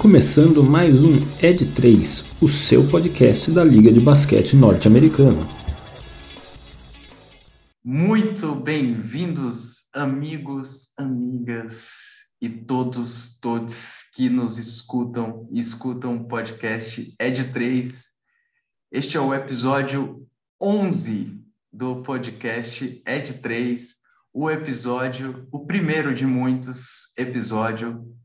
começando mais um Ed 3, o seu podcast da Liga de Basquete Norte-Americana. Muito bem-vindos, amigos, amigas e todos, todos que nos escutam e escutam o podcast Ed 3. Este é o episódio 11 do podcast Ed 3, o episódio, o primeiro de muitos, episódio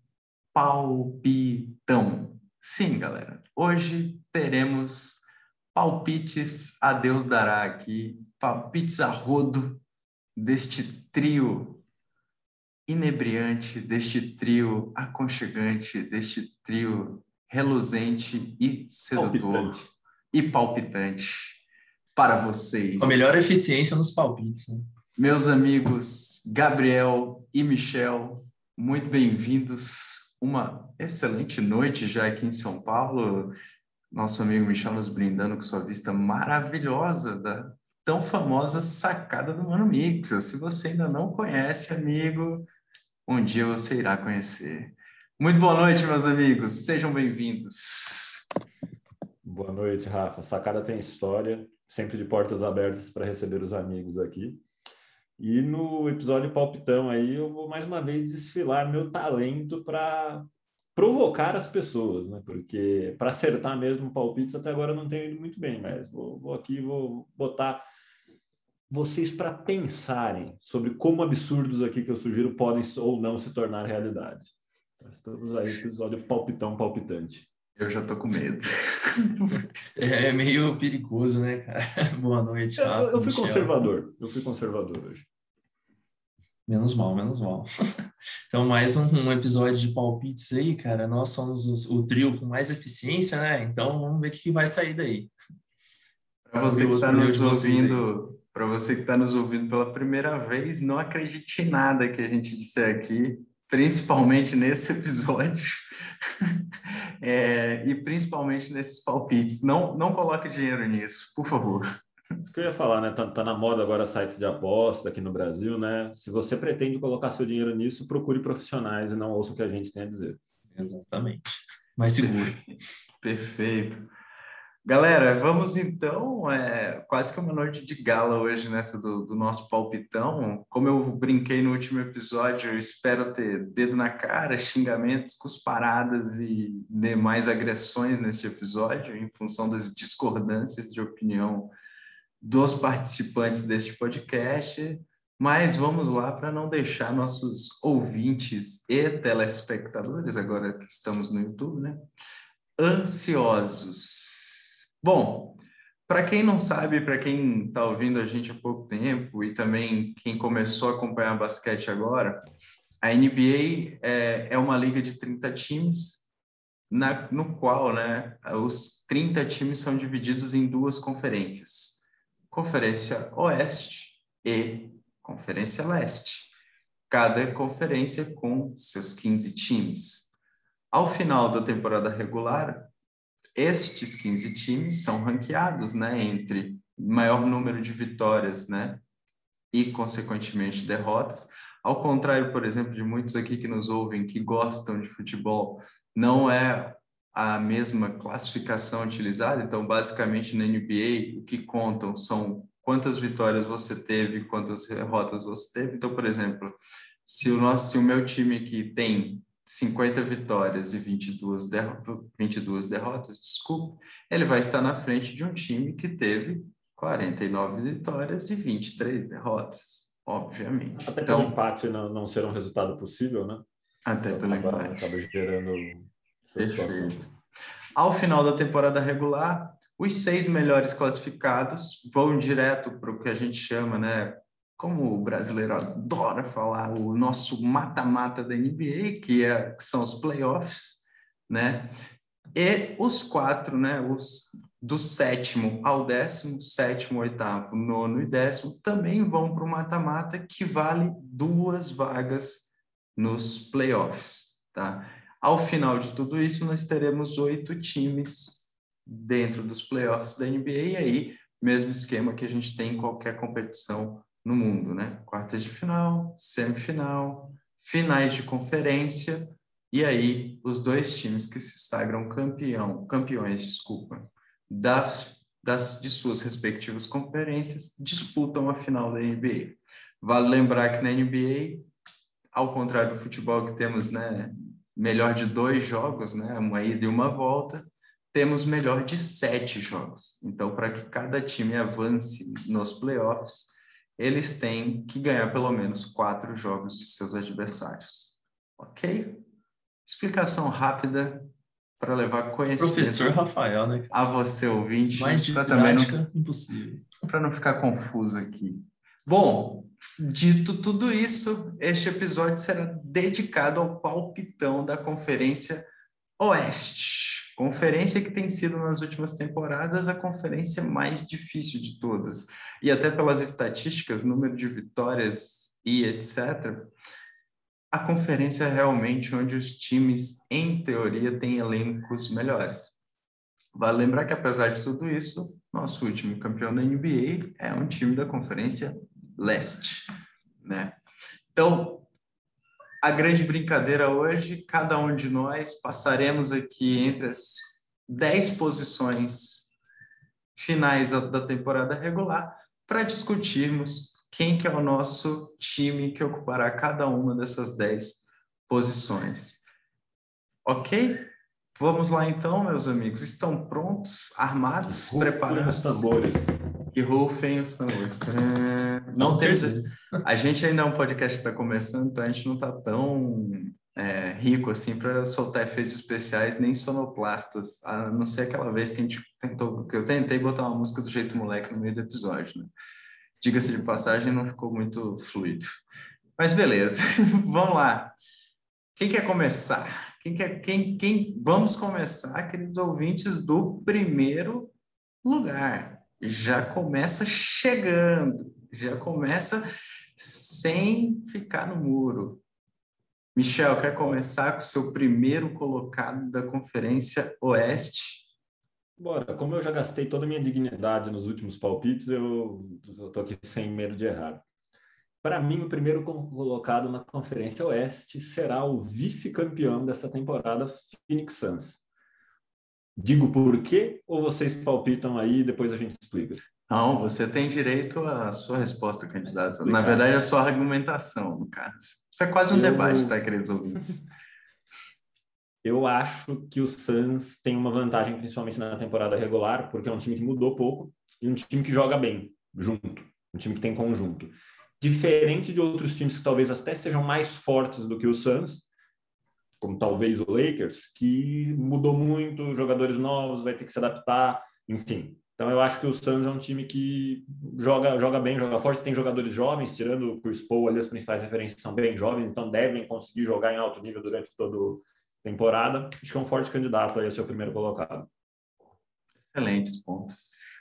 palpitão. Sim, galera, hoje teremos palpites a Deus dará aqui, palpites a rodo deste trio inebriante, deste trio aconchegante, deste trio reluzente e sedutor palpitante. e palpitante para vocês. A melhor eficiência nos palpites, né? Meus amigos Gabriel e Michel, muito bem-vindos uma excelente noite já aqui em São Paulo. Nosso amigo Michel nos brindando com sua vista maravilhosa da tão famosa sacada do Mano Mix. Se você ainda não conhece, amigo, um dia você irá conhecer. Muito boa noite, meus amigos. Sejam bem-vindos. Boa noite, Rafa. Sacada tem história, sempre de portas abertas para receber os amigos aqui. E no episódio palpitão aí eu vou mais uma vez desfilar meu talento para provocar as pessoas, né? Porque para acertar mesmo palpites até agora não tenho ido muito bem, mas vou, vou aqui vou botar vocês para pensarem sobre como absurdos aqui que eu sugiro podem ou não se tornar realidade. Estamos aí no episódio palpitão palpitante. Eu já tô com medo. É meio perigoso, né, cara? Boa noite. Rafa, eu, eu fui Michel. conservador. Eu fui conservador hoje. Menos mal, menos mal. Então, mais um, um, episódio de palpites aí, cara. Nós somos os, o trio com mais eficiência, né? Então, vamos ver o que, que vai sair daí. Para você que está nos ouvindo, para você que está nos ouvindo pela primeira vez, não acredite em nada que a gente disser aqui principalmente nesse episódio, é, e principalmente nesses palpites. Não, não coloque dinheiro nisso, por favor. Isso que eu ia falar, né? Tá, tá, na moda agora sites de aposta aqui no Brasil, né? Se você pretende colocar seu dinheiro nisso, procure profissionais e não ouça o que a gente tem a dizer. Exatamente. Mais seguro. Perfeito. Galera, vamos então, é, quase que uma noite de gala hoje nessa do, do, nosso palpitão. Como eu brinquei no último episódio, eu espero ter dedo na cara, xingamentos, cusparadas e demais agressões neste episódio, em função das discordâncias de opinião dos participantes deste podcast. Mas vamos lá para não deixar nossos ouvintes e telespectadores, agora que estamos no YouTube, né? Ansiosos Bom, para quem não sabe, para quem está ouvindo a gente há pouco tempo e também quem começou a acompanhar basquete agora, a NBA é, é uma liga de 30 times, na, no qual né, os 30 times são divididos em duas conferências: Conferência Oeste e Conferência Leste. Cada conferência com seus 15 times. Ao final da temporada regular, estes 15 times são ranqueados, né, entre maior número de vitórias, né, e consequentemente derrotas. Ao contrário, por exemplo, de muitos aqui que nos ouvem que gostam de futebol, não é a mesma classificação utilizada. Então, basicamente na NBA, o que contam são quantas vitórias você teve, quantas derrotas você teve. Então, por exemplo, se o nosso, se o meu time aqui tem 50 vitórias e 22, derro 22 derrotas, desculpa, ele vai estar na frente de um time que teve 49 vitórias e 23 derrotas, obviamente. Até então, pelo empate não, não ser um resultado possível, né? Até então, pelo acaba, empate. Acaba gerando essa Perfeito. situação. Ao final da temporada regular, os seis melhores classificados vão direto para o que a gente chama, né, como o brasileiro adora falar, o nosso mata-mata da NBA, que, é, que são os playoffs, né? E os quatro, né? Os do sétimo ao décimo, sétimo, oitavo, nono e décimo, também vão para o mata-mata, que vale duas vagas nos playoffs, tá? Ao final de tudo isso, nós teremos oito times dentro dos playoffs da NBA, e aí, mesmo esquema que a gente tem em qualquer competição no mundo, né? Quartas de final, semifinal, finais de conferência E aí, os dois times que se sagram campeão, campeões, desculpa, das, das, de suas respectivas conferências, disputam a final da NBA. Vale lembrar que na NBA, ao contrário do futebol que temos, né, melhor de dois jogos, né, uma ida e uma volta, temos melhor de sete jogos. Então, para que cada time avance nos playoffs, eles têm que ganhar pelo menos quatro jogos de seus adversários. Ok? Explicação rápida para levar conhecimento. Professor Rafael, né? A você, ouvinte. Mais de prática, não, impossível. Para não ficar confuso aqui. Bom, dito tudo isso, este episódio será dedicado ao palpitão da Conferência Oeste. Conferência que tem sido nas últimas temporadas a conferência mais difícil de todas. E até pelas estatísticas, número de vitórias e etc. A conferência é realmente onde os times, em teoria, têm elencos melhores. Vale lembrar que, apesar de tudo isso, nosso último campeão da NBA é um time da Conferência Leste. Né? Então, a grande brincadeira hoje, cada um de nós passaremos aqui entre as 10 posições finais da temporada regular para discutirmos quem que é o nosso time que ocupará cada uma dessas 10 posições. Ok? Vamos lá então, meus amigos. Estão prontos, armados, rufem preparados? Os tambores. Que rufem os tambores. É, não temos. A gente ainda é um podcast que está começando, então a gente não está tão é, rico assim para soltar efeitos especiais, nem sonoplastas, a não ser aquela vez que a gente tentou, que eu tentei botar uma música do jeito moleque no meio do episódio, né? Diga-se de passagem, não ficou muito fluido. Mas beleza, vamos lá. Quem quer começar? Quem quer, quem, quem, vamos começar, queridos ouvintes, do primeiro lugar. Já começa chegando, já começa sem ficar no muro. Michel, quer começar com o seu primeiro colocado da Conferência Oeste? Bora, como eu já gastei toda a minha dignidade nos últimos palpites, eu estou aqui sem medo de errar. Para mim, o primeiro colocado na Conferência Oeste será o vice-campeão dessa temporada, Phoenix Suns. Digo por quê ou vocês palpitam aí e depois a gente explica? Não, você tem direito à sua resposta, candidato. Na verdade, a sua argumentação, no caso. Isso é quase um eu... debate, tá, queridos ouvintes? Eu acho que o Suns tem uma vantagem, principalmente na temporada regular, porque é um time que mudou pouco e um time que joga bem, junto. Um time que tem conjunto diferente de outros times que talvez até sejam mais fortes do que o Suns, como talvez o Lakers, que mudou muito, jogadores novos, vai ter que se adaptar, enfim. Então eu acho que o Suns é um time que joga, joga bem, joga forte, tem jogadores jovens, tirando o Chris Paul, ali as principais referências são bem jovens, então devem conseguir jogar em alto nível durante toda a temporada. Acho que é um forte candidato aí a ser o primeiro colocado. Excelentes pontos.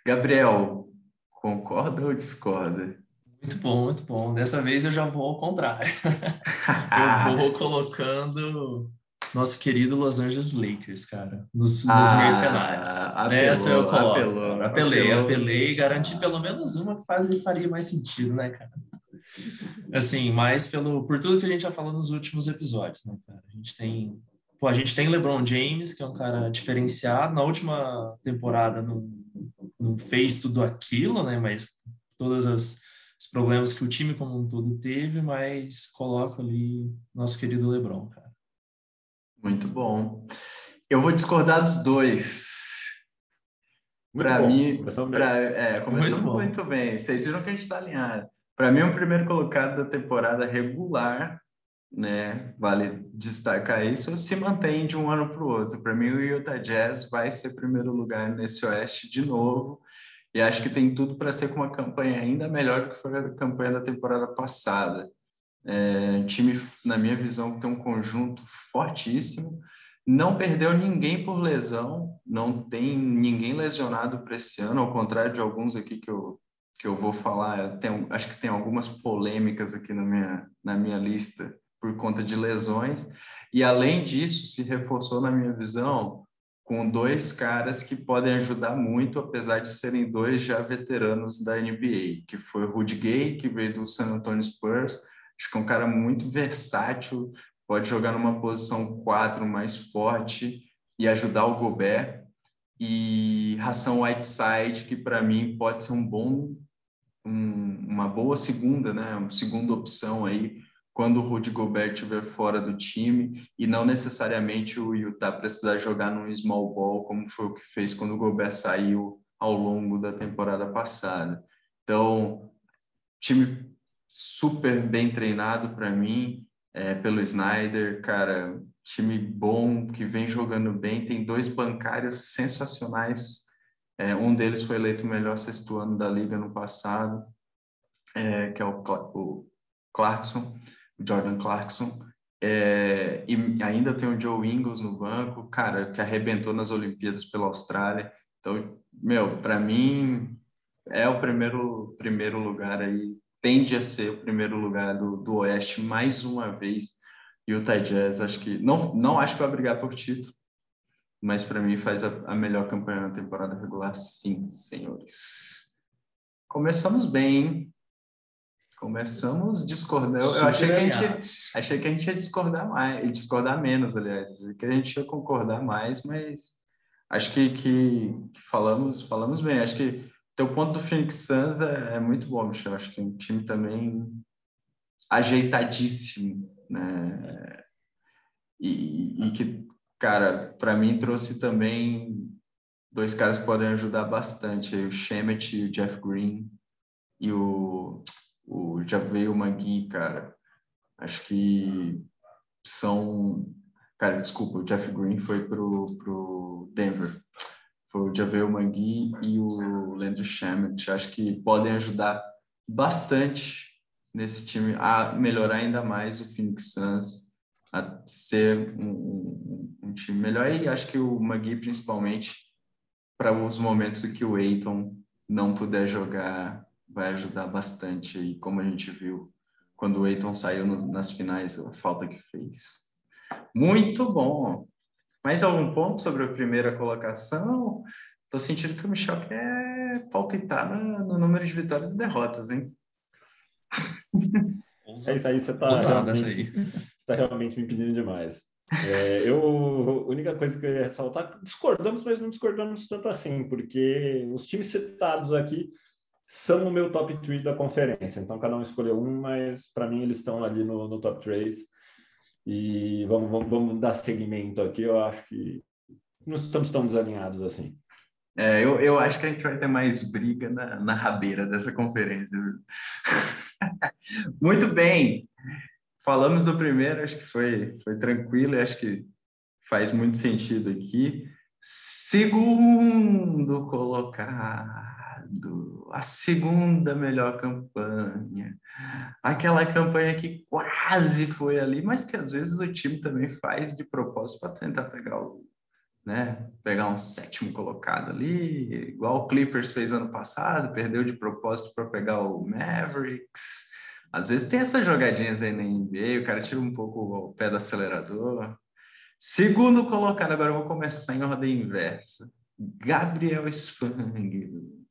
Gabriel, concorda ou discorda? Muito bom, muito bom. Dessa vez eu já vou ao contrário. eu vou colocando nosso querido Los Angeles Lakers, cara, nos, nos ah, mercenários. Apelou, Nessa eu coloco. Apelou, apelei, apelou. apelei, garanti pelo menos uma que faz, faria mais sentido, né, cara? Assim, mais pelo, por tudo que a gente já falou nos últimos episódios, né, cara? A gente tem, pô, a gente tem LeBron James, que é um cara diferenciado. Na última temporada não, não fez tudo aquilo, né, mas todas as os problemas que o time como um todo teve, mas coloco ali nosso querido LeBron, cara. Muito bom. Eu vou discordar dos dois. Para mim, começou, pra, é, começou muito, muito, bem. Vocês viram que a gente está alinhado. Para mim, o primeiro colocado da temporada regular, né? Vale destacar isso, se mantém de um ano para o outro. Para mim, o Utah Jazz vai ser primeiro lugar nesse Oeste de novo. E acho que tem tudo para ser com uma campanha ainda melhor do que foi a campanha da temporada passada. É, time, na minha visão, tem um conjunto fortíssimo. Não perdeu ninguém por lesão, não tem ninguém lesionado para esse ano, ao contrário de alguns aqui que eu, que eu vou falar. Tem, acho que tem algumas polêmicas aqui na minha, na minha lista por conta de lesões. E além disso, se reforçou, na minha visão, com dois caras que podem ajudar muito, apesar de serem dois já veteranos da NBA, que foi o Rudy Gay, que veio do San Antonio Spurs, acho que é um cara muito versátil, pode jogar numa posição 4 mais forte e ajudar o Gobert. E Ração Whiteside, que para mim pode ser um bom, um, uma boa segunda, né? Uma segunda opção aí quando o Rudy Gobert estiver fora do time e não necessariamente o Utah precisar jogar num small ball como foi o que fez quando o Gobert saiu ao longo da temporada passada. Então, time super bem treinado para mim, é, pelo Snyder, cara, time bom, que vem jogando bem, tem dois bancários sensacionais, é, um deles foi eleito o melhor sexto ano da liga no passado, é, que é o, o Clarkson, Jordan Clarkson. É, e ainda tem o Joe Ingles no banco, cara, que arrebentou nas Olimpíadas pela Austrália. Então, meu, para mim é o primeiro primeiro lugar aí, tende a ser o primeiro lugar do, do Oeste mais uma vez. Utah Jazz, acho que não não acho que vai brigar por título, mas para mim faz a, a melhor campanha na temporada regular, sim, senhores. Começamos bem, hein? Começamos discordando. Eu, achei, que a gente, achei que a gente ia discordar mais, discordar menos, aliás. Que a gente ia concordar mais, mas acho que, que, que falamos, falamos bem. Acho que teu ponto do Phoenix Suns é, é muito bom, Michel. Acho que é um time também ajeitadíssimo, né? E, e que, cara, para mim trouxe também dois caras que podem ajudar bastante, o Shemet e o Jeff Green e o o Javeio Magui, cara, acho que são. Cara, desculpa, o Jeff Green foi pro, pro Denver. Foi o Javeio Magui e o Landry Shamet. Acho que podem ajudar bastante nesse time a melhorar ainda mais o Phoenix Suns, a ser um, um, um time melhor. E acho que o Magui, principalmente, para os momentos que o Aiton não puder jogar vai ajudar bastante aí, como a gente viu quando o Eiton saiu no, nas finais, a falta que fez. Muito bom! Mais algum ponto sobre a primeira colocação? Estou sentindo que o Michel quer palpitar no, no número de vitórias e derrotas, hein? É isso aí, você está realmente, tá realmente me pedindo demais. É, eu, a única coisa que eu ia ressaltar, discordamos, mas não discordamos tanto assim, porque os times citados aqui são o meu top 3 da conferência. Então, cada um escolheu um, mas para mim eles estão ali no, no top 3. E vamos, vamos, vamos, dar seguimento aqui. Eu acho que não estamos tão desalinhados assim. É, eu, eu acho que a gente vai ter mais briga na, na rabeira dessa conferência. Muito bem. Falamos do primeiro, acho que foi, foi tranquilo, acho que faz muito sentido aqui. Segundo colocar a segunda melhor campanha, aquela campanha que quase foi ali, mas que às vezes o time também faz de propósito para tentar pegar o, né, pegar um sétimo colocado ali, igual o Clippers fez ano passado, perdeu de propósito para pegar o Mavericks. Às vezes tem essas jogadinhas aí na NBA, o cara tira um pouco o pé do acelerador. Segundo colocado, agora eu vou começar em ordem inversa. Gabriel Spang.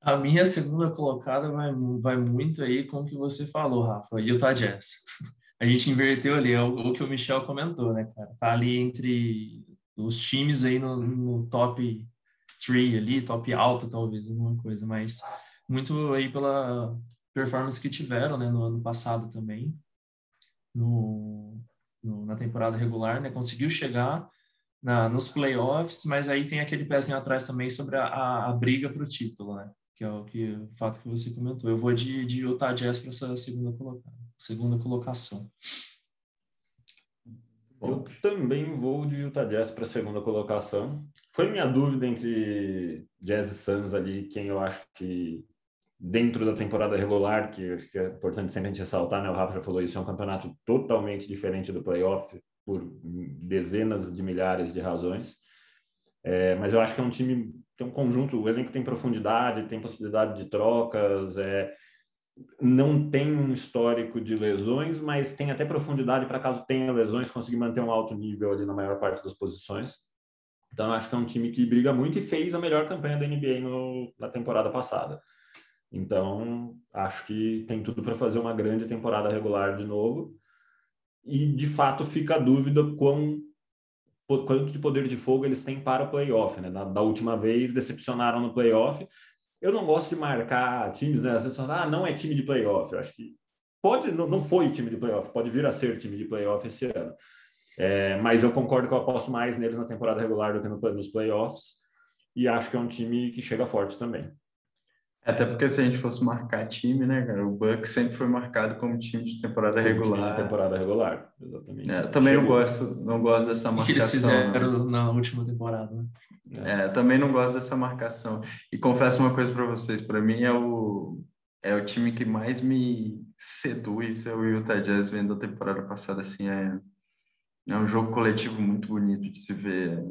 A minha segunda colocada vai, vai muito aí com o que você falou, Rafa, Utah Jazz. A gente inverteu ali, é o, o que o Michel comentou, né, cara? Tá ali entre os times aí no, no top 3 ali, top alto talvez, alguma coisa, mas muito aí pela performance que tiveram, né, no ano passado também, no, no na temporada regular, né, conseguiu chegar na, nos playoffs, mas aí tem aquele pezinho atrás também sobre a, a, a briga para o título, né? Que é o, que, o fato que você comentou. Eu vou de, de Utah Jazz para essa segunda, coloca, segunda colocação. Eu também vou de Utah Jazz para a segunda colocação. Foi minha dúvida entre Jazz e Suns ali, quem eu acho que dentro da temporada regular, que acho que é importante sempre a gente ressaltar, né? O Rafa já falou isso, é um campeonato totalmente diferente do playoff por dezenas de milhares de razões. É, mas eu acho que é um time tem um conjunto, o elenco tem profundidade, tem possibilidade de trocas, é, não tem um histórico de lesões, mas tem até profundidade para caso tenha lesões, conseguir manter um alto nível ali na maior parte das posições. Então, acho que é um time que briga muito e fez a melhor campanha da NBA no, na temporada passada. Então, acho que tem tudo para fazer uma grande temporada regular de novo. e de fato fica a dúvida quão quanto de poder de fogo eles têm para o playoff, né? Da, da, última vez decepcionaram no playoff. Eu não gosto de marcar times, né? Às vezes ah, não é time de playoff. Eu acho que pode, não, não foi time de playoff, pode vir a ser time de playoff esse ano. É, mas eu concordo que eu aposto mais neles na temporada regular do que no, nos playoffs. E acho que é um time que chega forte também. Até porque se a gente fosse marcar time, né, cara, o Bucks sempre foi marcado como time de temporada como regular. de temporada regular, exatamente. É, também não gosto, não gosto dessa marcação. que eles fizeram na última temporada. Né? É, também não gosto dessa marcação. E confesso uma coisa para vocês, para mim é o é o time que mais me seduz, é o Utah Jazz vendo a temporada passada assim, é é um jogo coletivo muito bonito de se ver,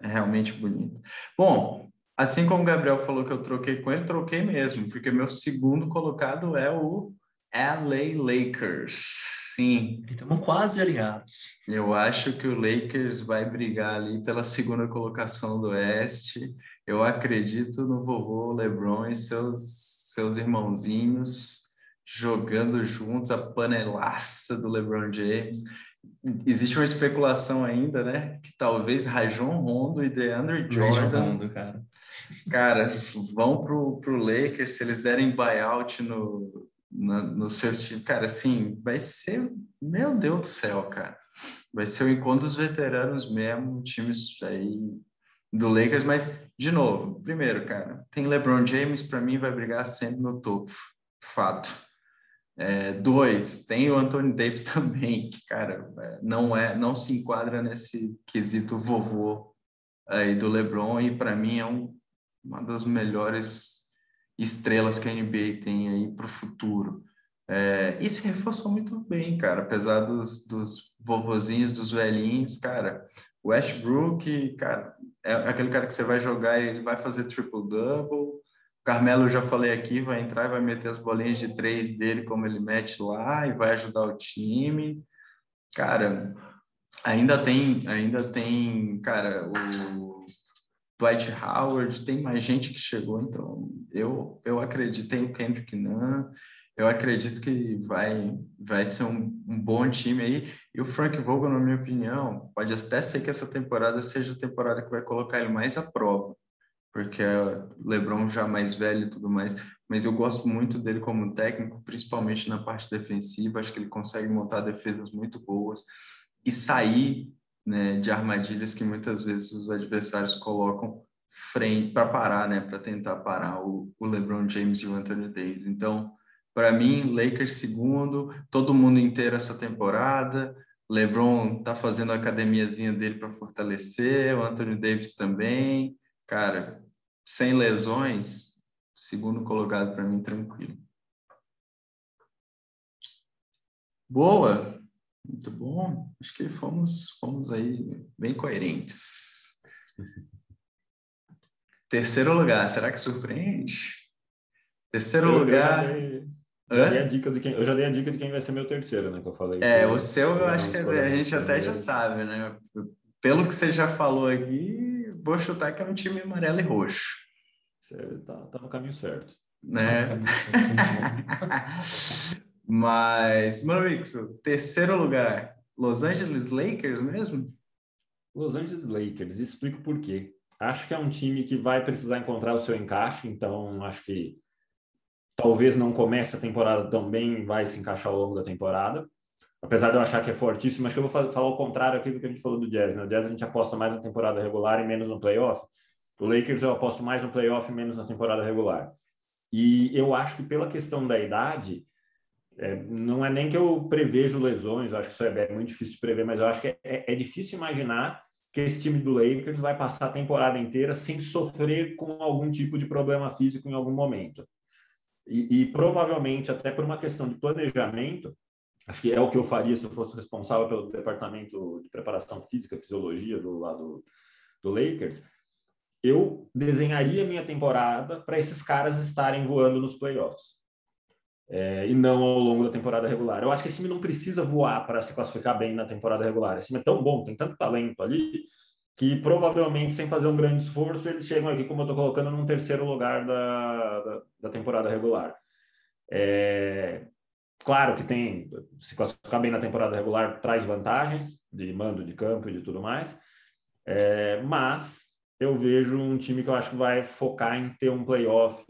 é realmente bonito. Bom, Assim como o Gabriel falou que eu troquei com ele, troquei mesmo, porque meu segundo colocado é o LA Lakers. Sim. Estamos quase alinhados. Eu acho que o Lakers vai brigar ali pela segunda colocação do Oeste. Eu acredito no vovô LeBron e seus, seus irmãozinhos jogando juntos a panelaça do LeBron James existe uma especulação ainda, né? Que talvez Rajon Rondo e DeAndre Jordan. Rondo, cara. Cara, vão pro, pro Lakers se eles derem buyout no, no, no seu time. Cara, assim, vai ser. Meu Deus do céu, cara. Vai ser o encontro dos veteranos mesmo, times aí do Lakers, mas, de novo, primeiro, cara, tem LeBron James, para mim, vai brigar sempre no topo. Fato. É, dois, tem o Anthony Davis também, que, cara, é, não é, não se enquadra nesse quesito vovô aí do LeBron e para mim é um, uma das melhores estrelas que a NBA tem aí para o futuro. É, e se reforçou muito bem, cara, apesar dos, dos vovozinhos, dos velhinhos, cara. Westbrook, cara, é aquele cara que você vai jogar e ele vai fazer triple-double, Carmelo, eu já falei aqui, vai entrar e vai meter as bolinhas de três dele, como ele mete lá, e vai ajudar o time. Cara, ainda tem, ainda tem, cara, o Dwight Howard, tem mais gente que chegou, então eu, eu acredito, tem o Kendrick Nunn, eu acredito que vai, vai ser um, um bom time aí. E o Frank Vogel, na minha opinião, pode até ser que essa temporada seja a temporada que vai colocar ele mais à prova porque é LeBron já mais velho e tudo mais, mas eu gosto muito dele como técnico, principalmente na parte defensiva, acho que ele consegue montar defesas muito boas e sair né, de armadilhas que muitas vezes os adversários colocam para parar, né, para tentar parar o, o LeBron James e o Anthony Davis. Então, para mim, Lakers segundo, todo mundo inteiro essa temporada. LeBron tá fazendo a academiazinha dele para fortalecer, o Anthony Davis também cara, sem lesões, segundo colocado para mim, tranquilo. Boa, muito bom. Acho que fomos, fomos aí bem coerentes. Terceiro lugar, será que surpreende? Terceiro eu, lugar. Eu já, dei, a dica de quem, eu já dei a dica de quem vai ser meu terceiro, né? Que eu falei. É, o seu eu acho que a gente até já sabe, né? Pelo que você já falou aqui, vou chutar que é um time amarelo e roxo. Você tá, tá no caminho certo. Né? Mas, Mano terceiro lugar, Los Angeles Lakers mesmo? Los Angeles Lakers, explico por quê. Acho que é um time que vai precisar encontrar o seu encaixe, então acho que talvez não comece a temporada tão bem, vai se encaixar ao longo da temporada apesar de eu achar que é fortíssimo, acho que eu vou falar o contrário aqui do que a gente falou do Jazz. Né? O Jazz a gente aposta mais na temporada regular e menos no playoff. O Lakers eu aposto mais no playoff e menos na temporada regular. E eu acho que pela questão da idade, é, não é nem que eu prevejo lesões, acho que isso é, é muito difícil de prever, mas eu acho que é, é, é difícil imaginar que esse time do Lakers vai passar a temporada inteira sem sofrer com algum tipo de problema físico em algum momento. E, e provavelmente, até por uma questão de planejamento, acho que é o que eu faria se eu fosse responsável pelo departamento de preparação física, fisiologia do lado do Lakers, eu desenharia minha temporada para esses caras estarem voando nos playoffs. É, e não ao longo da temporada regular. Eu acho que esse time não precisa voar para se classificar bem na temporada regular. Esse time é tão bom, tem tanto talento ali, que provavelmente, sem fazer um grande esforço, eles chegam aqui, como eu estou colocando, num terceiro lugar da, da, da temporada regular. É, Claro que tem, se classificar bem na temporada regular, traz vantagens de mando de campo e de tudo mais, é, mas eu vejo um time que eu acho que vai focar em ter um playoff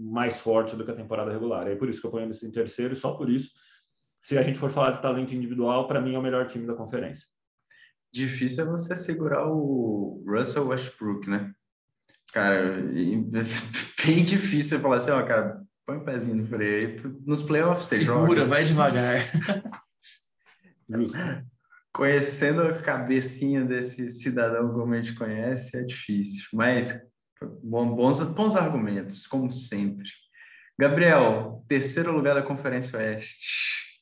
mais forte do que a temporada regular. É por isso que eu ponho eles em terceiro e só por isso, se a gente for falar de talento individual, para mim é o melhor time da conferência. Difícil é você segurar o Russell Westbrook, né? Cara, bem difícil falar assim, ó, cara, põe um pezinho no freio. Nos playoffs você Segura, joga. vai devagar. Conhecendo a cabecinha desse cidadão como a gente conhece, é difícil. Mas bons, bons argumentos, como sempre. Gabriel, terceiro lugar da Conferência Oeste.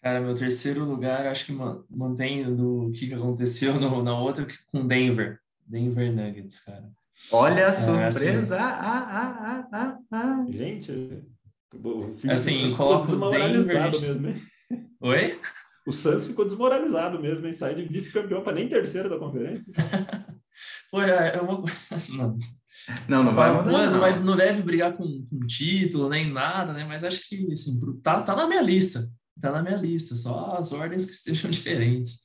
Cara, meu terceiro lugar, acho que mantém do que aconteceu no, na outra com Denver. Denver Nuggets, cara. Olha a é, surpresa! assim, ah, ah, ah, ah, Gente, assim, coloca o Denver... mesmo, hein? Oi? O Santos ficou desmoralizado mesmo, em sair de vice-campeão para nem terceiro da conferência. Foi, é, vou... Não. Não, não vai, não, não. Vai, não deve brigar com, com título nem nada, né? Mas acho que assim, tá, tá na minha lista. Tá na minha lista, só as ordens que estejam diferentes.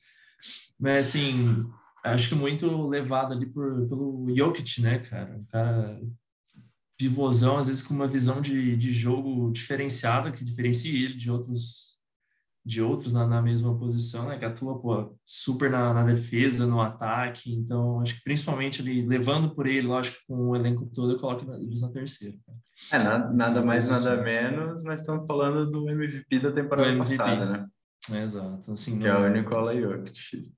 Mas assim, acho que muito levado ali por, pelo Jokic, né, cara? Um cara pivôzão, às vezes com uma visão de, de jogo diferenciada, que diferencia ele de outros de outros na, na mesma posição, né? Que atua pô, super na, na, defesa, no ataque. Então, acho que principalmente ali, levando por ele, lógico, com o elenco todo, eu coloco eles na terceira. É, nada, nada mais, nada menos, nós estamos falando do MVP da temporada MVP. passada, né? exato. Assim, que não... é o Nikola Jokic.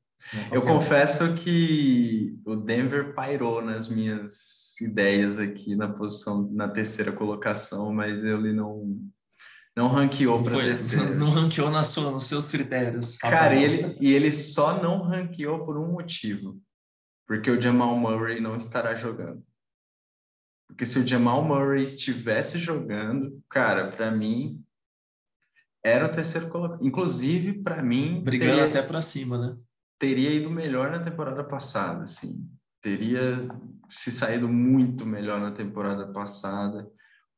Eu confesso que o Denver pairou nas minhas ideias aqui na posição, na terceira colocação, mas ele não não ranqueou para terceiro. Não ranqueou na sua, nos seus critérios. Cara, e ele, e ele só não ranqueou por um motivo. Porque o Jamal Murray não estará jogando. Porque se o Jamal Murray estivesse jogando, cara, para mim era o terceiro colocado. Inclusive, para mim. Brigando teria, até para cima, né? Teria ido melhor na temporada passada, assim. Teria se saído muito melhor na temporada passada.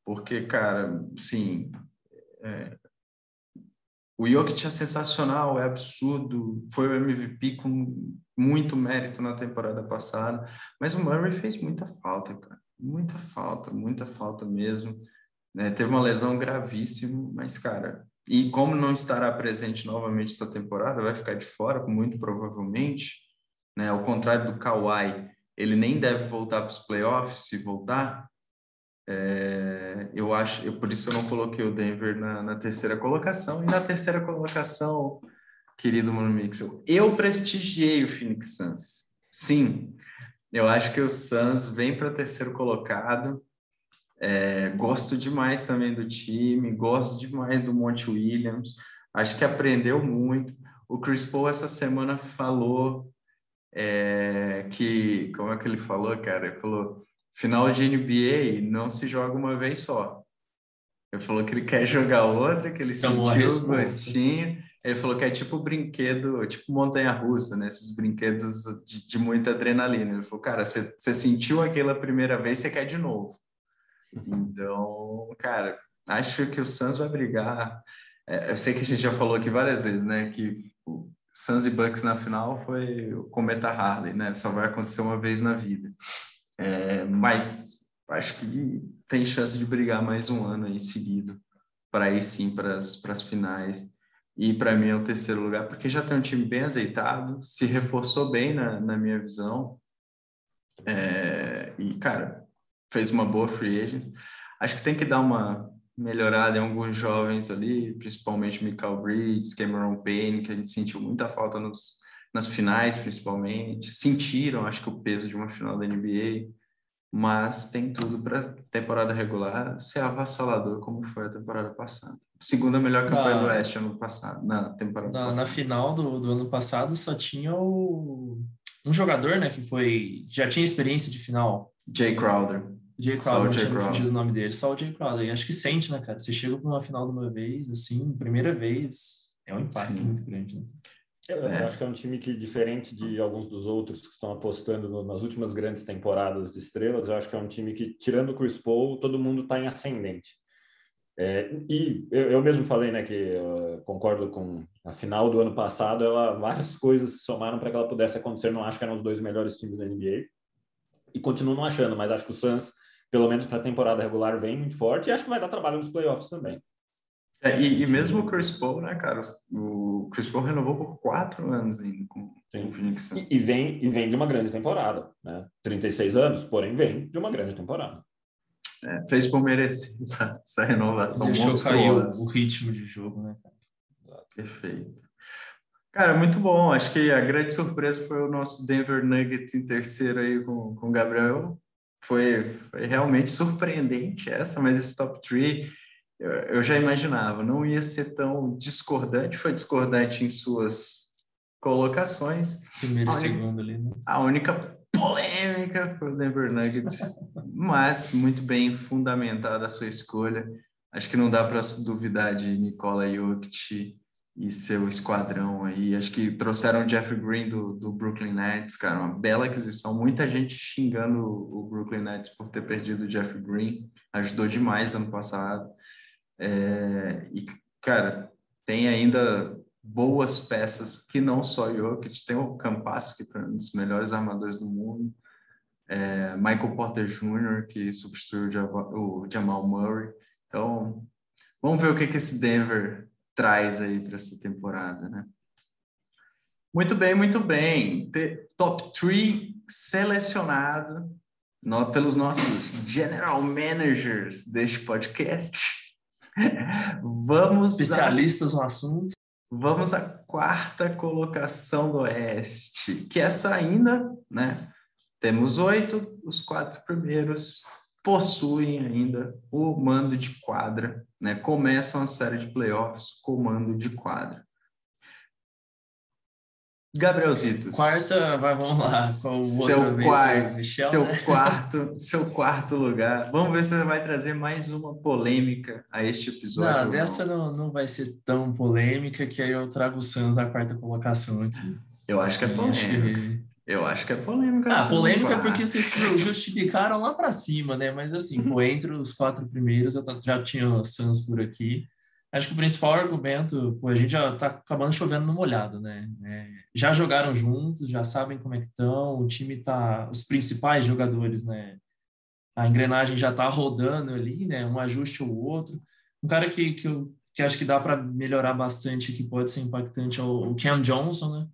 Porque, cara, sim, é, o Jokic é sensacional, é absurdo, foi o MVP com muito mérito na temporada passada, mas o Murray fez muita falta, cara, muita falta, muita falta mesmo. Né? Teve uma lesão gravíssima, mas, cara, e como não estará presente novamente essa temporada, vai ficar de fora, muito provavelmente, né? Ao contrário do Kawhi, ele nem deve voltar para os playoffs, se voltar, é, eu acho, eu, por isso eu não coloquei o Denver na, na, terceira colocação. E na terceira colocação, querido Mano Mixel, eu prestigiei o Phoenix Suns. Sim, eu acho que o Suns vem para terceiro colocado. É, gosto demais também do time, gosto demais do Monte Williams. Acho que aprendeu muito. O Chris Paul essa semana falou é, que, como é que ele falou, cara? Ele falou final de NBA não se joga uma vez só. Ele falou que ele quer jogar outra, que ele então, sentiu o gostinho. Ele falou que é tipo brinquedo, tipo montanha-russa, né? Esses brinquedos de, de, muita adrenalina. Ele falou, cara, você, sentiu aquela primeira vez, você quer de novo. Então, cara, acho que o Suns vai brigar. É, eu sei que a gente já falou aqui várias vezes, né? Que o Suns e Bucks na final foi o cometa Harley, né? Só vai acontecer uma vez na vida. É, mas acho que tem chance de brigar mais um ano aí seguido para ir sim para as finais. E para mim é o terceiro lugar, porque já tem um time bem azeitado, se reforçou bem na, na minha visão. É, e, cara, fez uma boa free agent. Acho que tem que dar uma melhorada em alguns jovens ali, principalmente Michael Bridges, Cameron Payne, que a gente sentiu muita falta nos, nas finais, principalmente. Sentiram, acho que, o peso de uma final da NBA, mas tem tudo para temporada regular ser avassalador, como foi a temporada passada. Segunda melhor campanha do Oeste ano passado, na temporada na, passada. Na final do, do ano passado só tinha o, um jogador, né, que foi já tinha experiência de final. Jay Crowder. Jay Crowder, não tinha Crowder. fugido o nome dele, só o Jay Crowder. E acho que sente, né, cara? Você chega para uma final de uma vez, assim, primeira vez, é um impacto Sim. muito grande, né? Eu, é. acho que é um time que, diferente de alguns dos outros que estão apostando no, nas últimas grandes temporadas de estrelas, eu acho que é um time que, tirando o Chris Paul, todo mundo está em ascendente. É, e eu, eu, mesmo falei, né, que concordo com a final do ano passado, ela, várias coisas se somaram para que ela pudesse acontecer. Não acho que eram os dois melhores times da NBA e continuo não achando, mas acho que o Suns, pelo menos para a temporada regular, vem muito forte e acho que vai dar trabalho nos playoffs também. É, e, e, mesmo o Chris Paul, né, cara? O Chris Paul renovou por quatro anos ainda com, com o Phoenix Suns. E, e, vem, e vem de uma grande temporada, né? 36 anos, porém vem de uma grande temporada. É, fez por merecer essa, essa renovação Deixou cair o, o, ritmo de jogo, né, cara? Perfeito. Cara, muito bom. Acho que a grande surpresa foi o nosso Denver Nuggets em terceiro aí com, com o Gabriel. Foi, foi realmente surpreendente essa, mas esse top 3 eu, eu já imaginava, não ia ser tão discordante, foi discordante em suas colocações. Primeiro e segundo ali, né? A única polêmica foi o Denver Nuggets, mas muito bem fundamentada a sua escolha. Acho que não dá para duvidar de Nikola Jokic e seu esquadrão aí. Acho que trouxeram o Jeff Green do, do Brooklyn Nets, cara, uma bela aquisição. Muita gente xingando o Brooklyn Nets por ter perdido o Jeff Green, ajudou demais ano passado. É, e, cara, tem ainda boas peças que não só Jokic, tem o Campasso, que é um dos melhores armadores do mundo, é, Michael Porter Jr., que substituiu o Jamal Murray. Então, vamos ver o que, que esse Denver traz aí para essa temporada, né? Muito bem, muito bem. Top 3 selecionado pelos nossos general managers deste podcast. Vamos especialistas a, no assunto. Vamos à quarta colocação do Oeste, que essa ainda, né? Temos oito, os quatro primeiros possuem ainda o mando de quadra, né? Começam a série de playoffs com mando de quadra. Gabrielzito. Quarta, vai, vamos lá. Seu, quarto, Michel, seu, né? quarto, seu quarto lugar. Vamos ver se você vai trazer mais uma polêmica a este episódio. Não, dessa não, não vai ser tão polêmica que aí eu trago o Suns na quarta colocação aqui. Eu acho que é polêmica. Eu acho que é polêmica. Ah, polêmica porque vocês justificaram lá para cima, né? Mas assim, uhum. entre os quatro primeiros, eu já tinha o Suns por aqui. Acho que o principal argumento, pô, a gente já está acabando chovendo no molhado, né? É, já jogaram juntos, já sabem como é que estão, o time tá, os principais jogadores, né? A engrenagem já está rodando ali, né? Um ajuste ou outro. Um cara que, que, eu, que acho que dá para melhorar bastante, que pode ser impactante, é o Cam Johnson, né?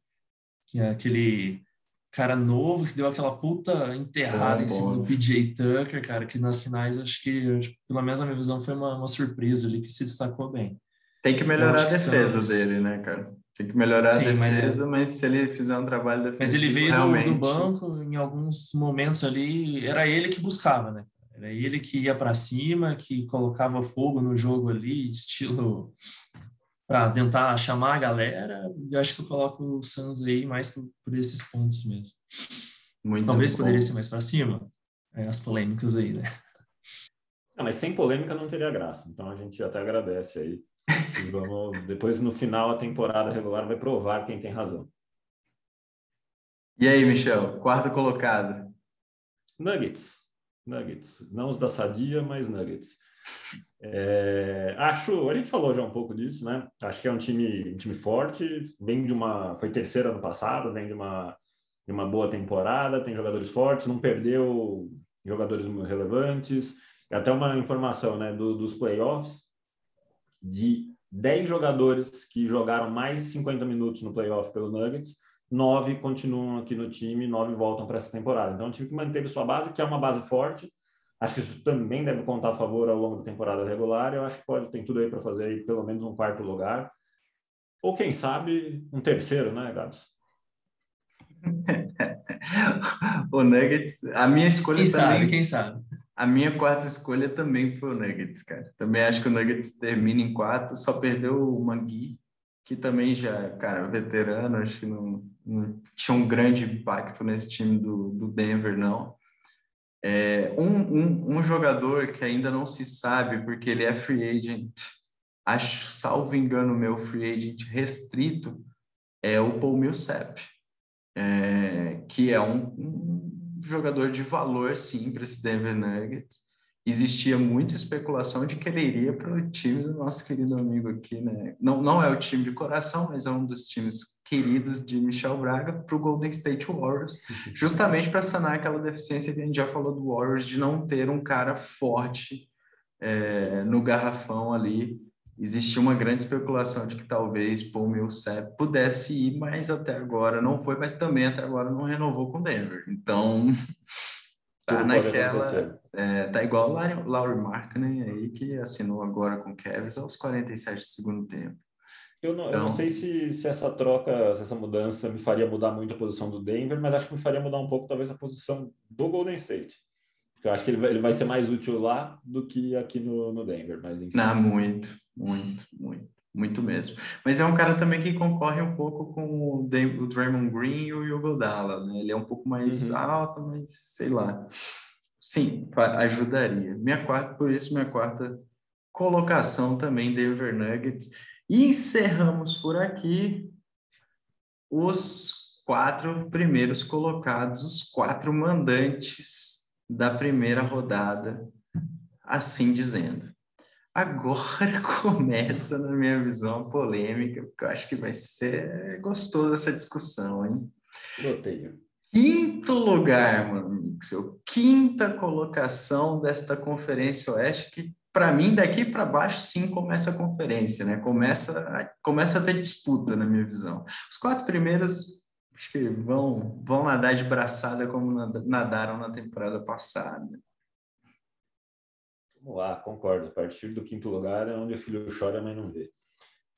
Que é aquele cara novo que deu aquela puta enterrada em cima do PJ Tucker, cara, que nas finais acho que, pelo menos na minha visão, foi uma, uma surpresa ali que se destacou bem. Tem que melhorar a defesa dele, né, cara? Tem que melhorar Sim, a defesa, mas, mas, se ele fizer um trabalho defensivo, Mas ele veio realmente... do, do, banco, em alguns momentos ali, era ele que buscava, né? Era ele que ia para cima, que colocava fogo no jogo ali, estilo para tentar chamar a galera, eu acho que eu coloco o Suns aí mais por, por esses pontos mesmo. Muito Talvez bom. poderia ser mais para cima, é, as polêmicas aí, né? Não, mas sem polêmica não teria graça, então a gente até agradece aí. Vamos, depois, no final, a temporada regular vai provar quem tem razão. E aí, Michel, quarto colocado? Nuggets. Nuggets. Não os da Sadia, mas Nuggets. É, acho, a gente falou já um pouco disso, né? Acho que é um time, um time forte, vem de uma, foi terceiro ano passado, vem de uma, de uma boa temporada, tem jogadores fortes, não perdeu jogadores relevantes. Até uma informação, né, do, dos playoffs, de 10 jogadores que jogaram mais de 50 minutos no playoff pelo Nuggets, nove continuam aqui no time, nove voltam para essa temporada. Então, é um time que manteve sua base, que é uma base forte, Acho que isso também deve contar a favor ao longo da temporada regular. Eu acho que pode ter tudo aí para fazer aí pelo menos um quarto lugar. Ou quem sabe um terceiro, né, Gabs? o Nuggets, a minha escolha quem também. Sabe, quem sabe? A minha quarta escolha também foi o Nuggets, cara. Também acho que o Nuggets termina em quarto, só perdeu o Mangui, que também já, cara, veterano, acho que não, não tinha um grande impacto nesse time do, do Denver, não. É, um, um, um, jogador que ainda não se sabe, porque ele é free agent, acho, salvo engano meu, free agent restrito, é o Paul Millsap, é, que é um, um, jogador de valor, sim, para esse Denver Nuggets, existia muita especulação de que ele iria para o time do nosso querido amigo aqui, né? Não, não é o time de coração, mas é um dos times queridos de Michel Braga para o Golden State Warriors, justamente para sanar aquela deficiência que a gente já falou do Warriors de não ter um cara forte é, no garrafão ali. Existia uma grande especulação de que talvez Paul Millsap pudesse ir, mas até agora não foi, mas também até agora não renovou com Denver. Então Tá naquela. É, tá igual o Laurie Markkinen aí, que assinou agora com o Cavs aos 47 do segundo tempo. Eu não, então, eu não então sei se, se essa troca, se essa mudança me faria mudar muito a posição do Denver, mas acho que me faria mudar um pouco, talvez, a posição do Golden State. Porque eu acho que ele vai, ele vai ser mais útil lá do que aqui no, no Denver. Mas, enfim. Não, muito, muito, muito muito mesmo. Mas é um cara também que concorre um pouco com o, o Draymond Green e o Hugo Dalla, né? Ele é um pouco mais uhum. alto, mas sei lá. Sim, ajudaria. Minha quarta, por isso minha quarta colocação também Denver Nuggets. E encerramos por aqui os quatro primeiros colocados, os quatro mandantes da primeira rodada, assim dizendo. Agora começa, na minha visão, a polêmica, porque eu acho que vai ser gostoso essa discussão, hein? Roteiro. Quinto lugar, mano, Mixel. Quinta colocação desta Conferência Oeste, que para mim, daqui para baixo, sim, começa a conferência, né? Começa, começa a ter disputa, na minha visão. Os quatro primeiros, acho que vão, vão nadar de braçada como nadaram na temporada passada. Vamos lá, concordo. A partir do quinto lugar é onde o filho chora, mas não vê.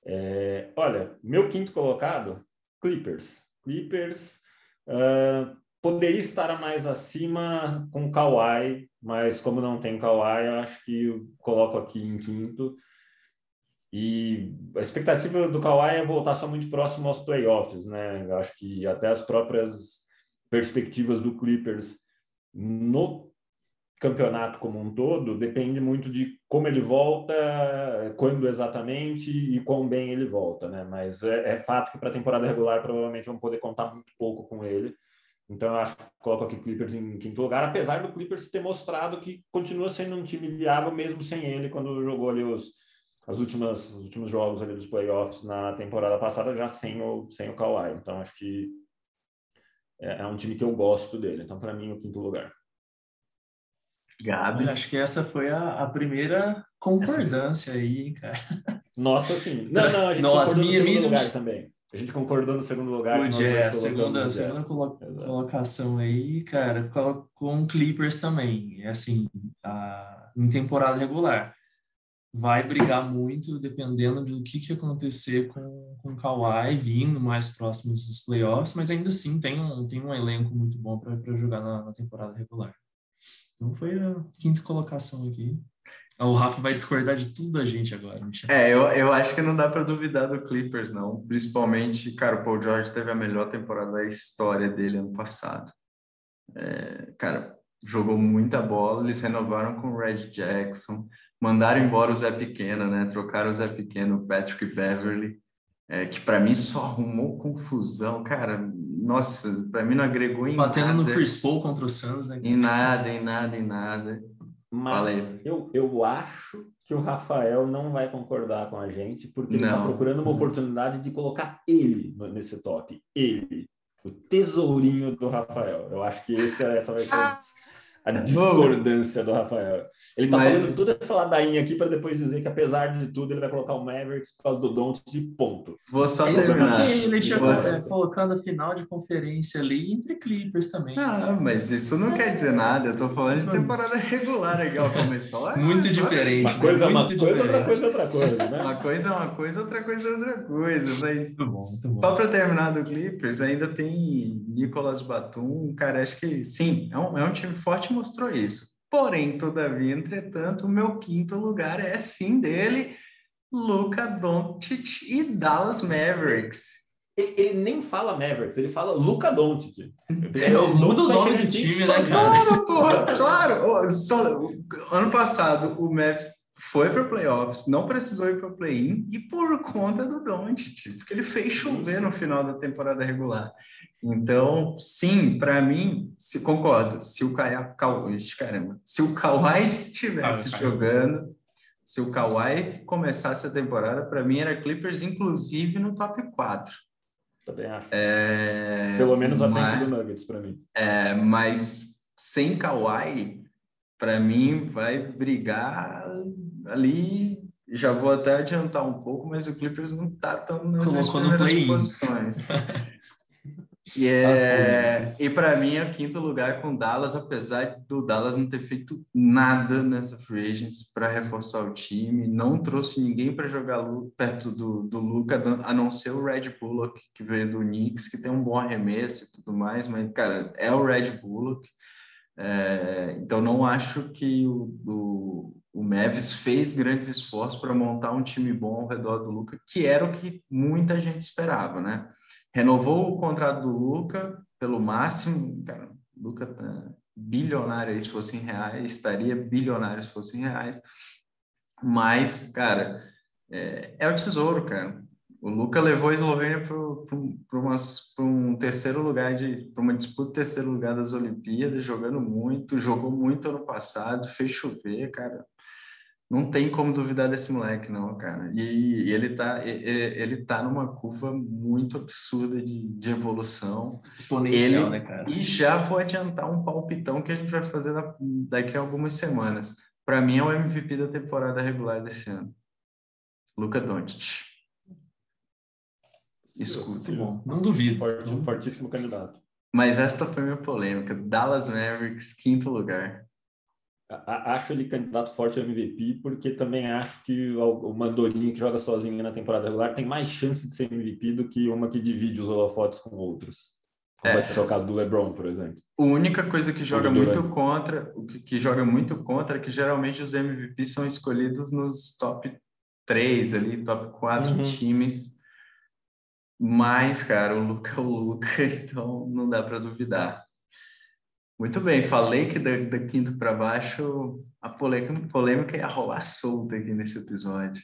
É, olha, meu quinto colocado, Clippers. Clippers uh, poderia estar mais acima com Kawhi, mas como não tem Kawhi, eu acho que eu coloco aqui em quinto. E a expectativa do Kawhi é voltar só muito próximo aos playoffs, né? Eu acho que até as próprias perspectivas do Clippers no campeonato como um todo depende muito de como ele volta, quando exatamente e quão bem ele volta, né? Mas é, é fato que para a temporada regular provavelmente vão poder contar muito pouco com ele. Então eu acho que coloco aqui Clippers em quinto lugar, apesar do Clippers ter mostrado que continua sendo um time viável mesmo sem ele quando jogou ali os as últimas os últimos jogos ali dos playoffs na temporada passada já sem o sem o Kawhi. Então acho que é, é um time que eu gosto dele. Então para mim o quinto lugar. Gabi. Acho que essa foi a, a primeira concordância essa... aí, cara. Nossa, sim. Não, não, a gente Nossa, concordou minha, no segundo minha... lugar também. A gente concordou no segundo lugar. O é, a segunda, segunda colocação aí, cara, com Clippers também. É assim, a, em temporada regular. Vai brigar muito dependendo do que, que acontecer com, com o Kawhi vindo mais próximo dos playoffs, mas ainda assim tem um, tem um elenco muito bom para jogar na, na temporada regular. Então foi a quinta colocação aqui. O Rafa vai discordar de tudo a gente agora, Michel. É, eu, eu acho que não dá para duvidar do Clippers, não. Principalmente, cara, o Paul George teve a melhor temporada da história dele ano passado. É, cara, jogou muita bola, eles renovaram com o Red Jackson, mandaram embora o Zé Pequeno, né? Trocaram o Zé Pequeno, Patrick Beverly, é, que para mim só arrumou confusão, cara nossa, para mim não agregou em Batendo nada. no Chris Paul contra o Suns, né? Em nada, em nada, em nada. Mas eu, eu acho que o Rafael não vai concordar com a gente, porque ele está procurando uma oportunidade de colocar ele nesse top. Ele. O tesourinho do Rafael. Eu acho que esse, essa vai ser a discordância do Rafael. Ele tá Mas... falando toda essa ladainha aqui para depois dizer que, apesar de tudo, ele vai colocar o Mavericks por causa do Don't de ponto. Vou só é terminar. ele tinha é, colocando a final de conferência ali entre Clippers também. Ah, mas isso não é. quer dizer nada. Eu tô falando de temporada regular legal. Começou. muito diferente. Uma coisa é uma coisa, outra coisa é outra coisa, né? Uma coisa é uma coisa, outra coisa é outra coisa. Mas muito bom, muito bom. só para terminar do Clippers, ainda tem Nicolas Batum, cara, acho que sim, é um, é um time forte mostrou isso. Porém, todavia, entretanto, o meu quinto lugar é sim dele, Luca Doncic e Dallas Mavericks. Ele, ele, nem fala Mavericks, ele fala Luca Doncic. É, muda o nome do time, né, cara? Claro, porra, claro. Só, ano passado, o Mavericks foi para playoffs, não precisou ir para play-in e por conta do Doncic, porque ele fez chover no final da temporada regular. Então, sim, para mim, se concordo, se o Kawhi, caramba, se o Kawhi estivesse ah, jogando, se o Kawhi começasse a temporada, para mim era Clippers inclusive no top 4. Também acho. É, Pelo menos à frente do Nuggets para mim. É, mas sem Kawhi, para mim vai brigar ali, já vou até adiantar um pouco, mas o Clippers não está tão nas Colocou primeiras posições. E, é, e para mim é o quinto lugar com Dallas, apesar do Dallas não ter feito nada nessa free agents para reforçar o time, não trouxe ninguém para jogar perto do, do Luca, a não ser o Red Bullock, que veio do Knicks, que tem um bom arremesso e tudo mais, mas, cara, é o Red Bullock. É, então, não acho que o, o, o Mavis fez grandes esforços para montar um time bom ao redor do Luca, que era o que muita gente esperava, né? Renovou o contrato do Luca pelo máximo, cara, o Luca tá bilionário aí se fosse em reais, estaria bilionário se fosse em reais, mas, cara, é, é o tesouro, cara. O Luca levou a Eslovênia para um terceiro lugar de para uma disputa terceiro lugar das Olimpíadas, jogando muito, jogou muito ano passado, fez chover, cara não tem como duvidar desse moleque, não, cara. E, e ele tá, ele tá numa curva muito absurda de, de evolução. Exponencial, ele, né, cara? E já vou adiantar um palpitão que a gente vai fazer na, daqui a algumas semanas. Para mim é o MVP da temporada regular desse ano. Luca Doncic. Escuta. Bom, não duvido. Forte, um fortíssimo candidato. Mas esta foi minha polêmica. Dallas Mavericks, quinto lugar acho ele candidato forte ao MVP, porque também acho que o Mandorinho que joga sozinho na temporada regular tem mais chance de ser MVP do que uma que divide os holofotes com outros. Como é. vai ser o caso do LeBron, por exemplo. A única coisa que joga muito contra, o que, que, joga muito contra é que geralmente os MVPs são escolhidos nos top 3 ali, top 4 uhum. times. Mas, cara, o Luca é o Luca, então não dá para duvidar. Muito bem, falei que da, da quinto para baixo a polêmica, polêmica ia rolar solta aqui nesse episódio.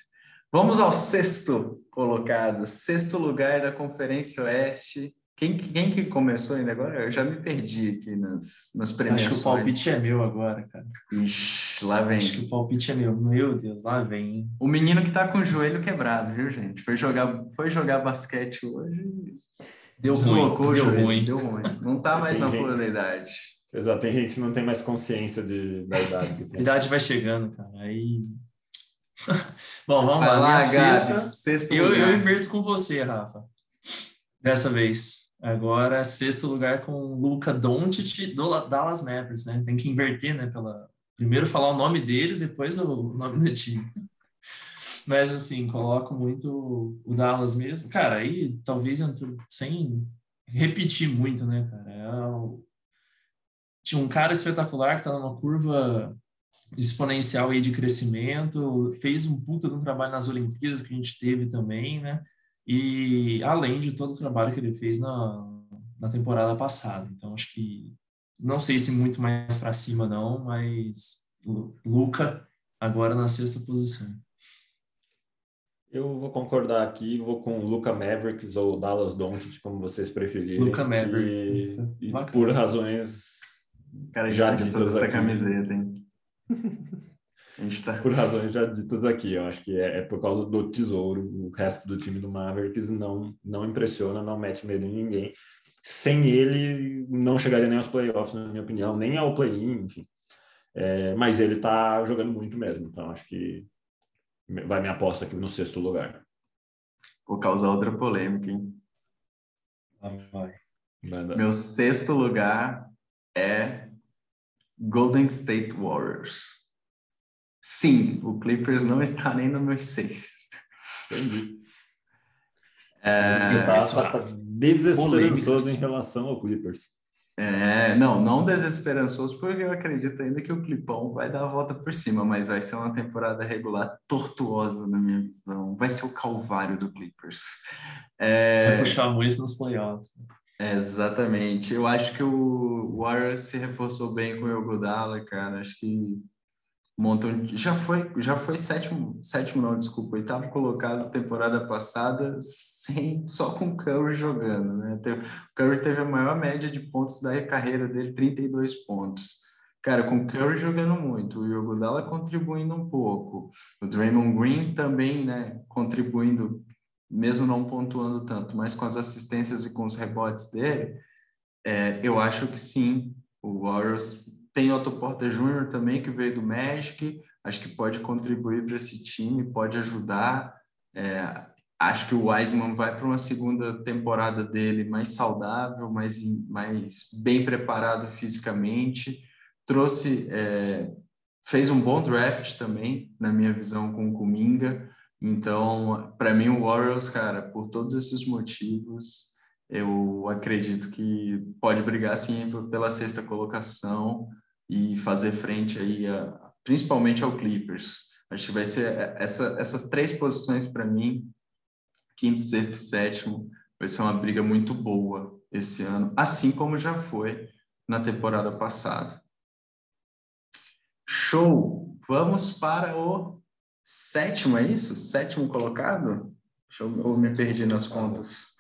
Vamos ao sexto colocado, sexto lugar da Conferência Oeste. Quem, quem que começou ainda agora? Eu já me perdi aqui nas, nas premiações. Acho que o palpite é meu agora, cara. Ixi, lá vem. Acho que o palpite é meu. Meu Deus, lá vem. O menino que tá com o joelho quebrado, viu, gente? Foi jogar, foi jogar basquete hoje. Deu ruim, deu ruim. Deu ruim. Não tá mais na flor da idade. Exato, tem gente que não tem mais consciência de, da idade. Que tem. A idade vai chegando, cara. Aí. Bom, vamos vai lá. lá sexta, eu, eu inverto com você, Rafa. Dessa vez. Agora, sexto lugar com Luca Doncic do Dallas Mavericks, né? Tem que inverter, né? Pela... Primeiro falar o nome dele, depois o nome do time. Mas, assim, coloco muito o Dallas mesmo. Cara, aí talvez sem repetir muito, né, cara? É o tinha um cara espetacular que está numa curva exponencial aí de crescimento, fez um puta de um trabalho nas Olimpíadas que a gente teve também, né? E além de todo o trabalho que ele fez na, na temporada passada. Então, acho que não sei se muito mais para cima não, mas Luca agora na sexta posição. Eu vou concordar aqui, vou com Luca Mavericks ou Dallas Doncic, como vocês preferirem. Luca Mavericks. E, e por razões Cara, já ditas essa aqui. camiseta, hein? A gente tá... Por razões já ditas aqui, eu acho que é, é, por causa do tesouro. O resto do time do Mavericks não, não impressiona, não mete medo em ninguém. Sem ele, não chegaria nem aos playoffs, na minha opinião, nem ao play-in, enfim. É, mas ele tá jogando muito mesmo, então acho que vai minha aposta aqui no sexto lugar. Vou causar outra polêmica, hein? Ah, vai. Meu sexto lugar é Golden State Warriors. Sim, o Clippers não está nem no meus seis. Entendi. É, Você está tá desesperançoso em relação ao Clippers. É, não, não desesperançoso, porque eu acredito ainda que o Clipão vai dar a volta por cima, mas vai ser uma temporada regular tortuosa na minha visão. Vai ser o calvário do Clippers. É... Vai puxar muito nos playoffs. Né? Exatamente. Eu acho que o Warriors se reforçou bem com o Yogodala, cara. Acho que montam já foi já foi sétimo sétimo não desculpa oitavo colocado temporada passada sem só com Curry jogando né o Curry teve a maior média de pontos da carreira dele 32 pontos cara com Curry jogando muito o Iguodala contribuindo um pouco o Draymond Green também né contribuindo mesmo não pontuando tanto mas com as assistências e com os rebotes dele é, eu acho que sim o Warriors tem Otto Porter Jr. também, que veio do Magic, acho que pode contribuir para esse time, pode ajudar. É, acho que o Wiseman vai para uma segunda temporada dele mais saudável, mais, mais bem preparado fisicamente. Trouxe, é, fez um bom draft também, na minha visão, com o Kuminga. Então, para mim, o Warriors, cara, por todos esses motivos, eu acredito que pode brigar sim pela sexta colocação e fazer frente aí, a, principalmente ao Clippers. Acho que vai ser essa, essas três posições para mim, quinto, sexto e sétimo, vai ser uma briga muito boa esse ano, assim como já foi na temporada passada. Show! Vamos para o sétimo, é isso? Sétimo colocado? Deixa eu, eu me perdi nas contas.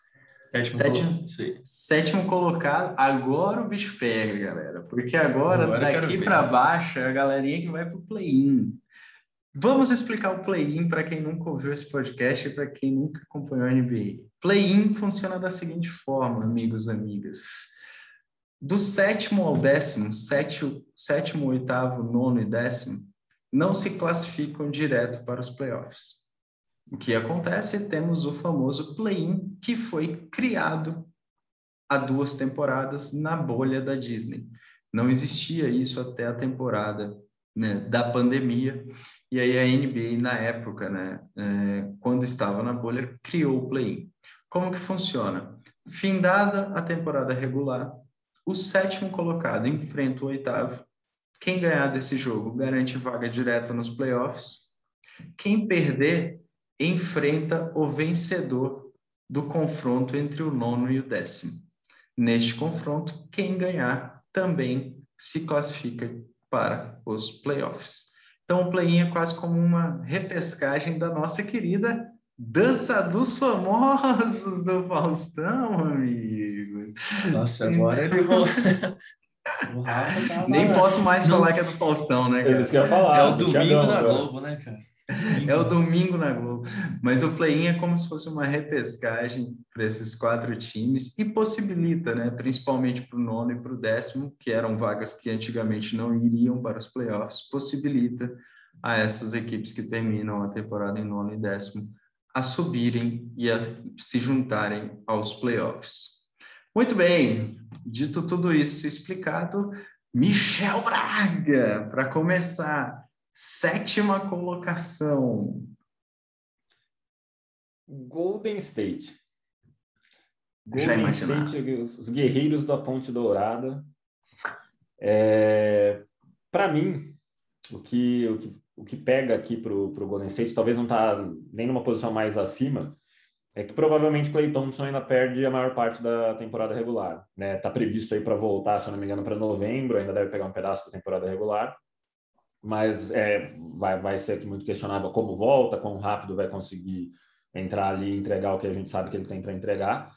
Sétimo, sétimo, sétimo, colocado. Agora o bicho pega, galera. Porque agora, agora daqui para baixo, é a galerinha que vai para o play-in. Vamos explicar o play-in para quem nunca ouviu esse podcast e para quem nunca acompanhou a NBA. Play-in funciona da seguinte forma, amigos, amigas. Do sétimo ao décimo, sétimo, sétimo, oitavo, nono e décimo, não se classificam direto para os playoffs. O que acontece? Temos o famoso play-in que foi criado há duas temporadas na bolha da Disney. Não existia isso até a temporada né, da pandemia. E aí a NBA, na época, né, é, quando estava na bolha, criou o play-in. Como que funciona? Findada a temporada regular, o sétimo colocado enfrenta o oitavo. Quem ganhar desse jogo garante vaga direta nos playoffs. Quem perder enfrenta o vencedor do confronto entre o nono e o décimo. Neste confronto, quem ganhar também se classifica para os playoffs. Então, o play-in é quase como uma repescagem da nossa querida Dança dos Famosos do Faustão, amigos. Nossa, agora ele então... Nem posso mais falar que é do Faustão, né? Cara? Isso que eu ia falar. É o domingo da Globo, né, cara? É o domingo na Globo. Mas o play-in é como se fosse uma repescagem para esses quatro times e possibilita, né, principalmente para o nono e para o décimo, que eram vagas que antigamente não iriam para os playoffs, possibilita a essas equipes que terminam a temporada em nono e décimo a subirem e a se juntarem aos playoffs. Muito bem, dito tudo isso explicado, Michel Braga, para começar Sétima colocação. Golden State. Golden State, os guerreiros da Ponte Dourada. É, para mim, o que, o, que, o que pega aqui para o Golden State, talvez não está nem numa posição mais acima, é que provavelmente Clay Thompson ainda perde a maior parte da temporada regular. Né? Tá previsto aí para voltar, se não me engano, para novembro, ainda deve pegar um pedaço da temporada regular mas é, vai, vai ser aqui muito questionável como volta, quão rápido vai conseguir entrar ali e entregar o que a gente sabe que ele tem para entregar.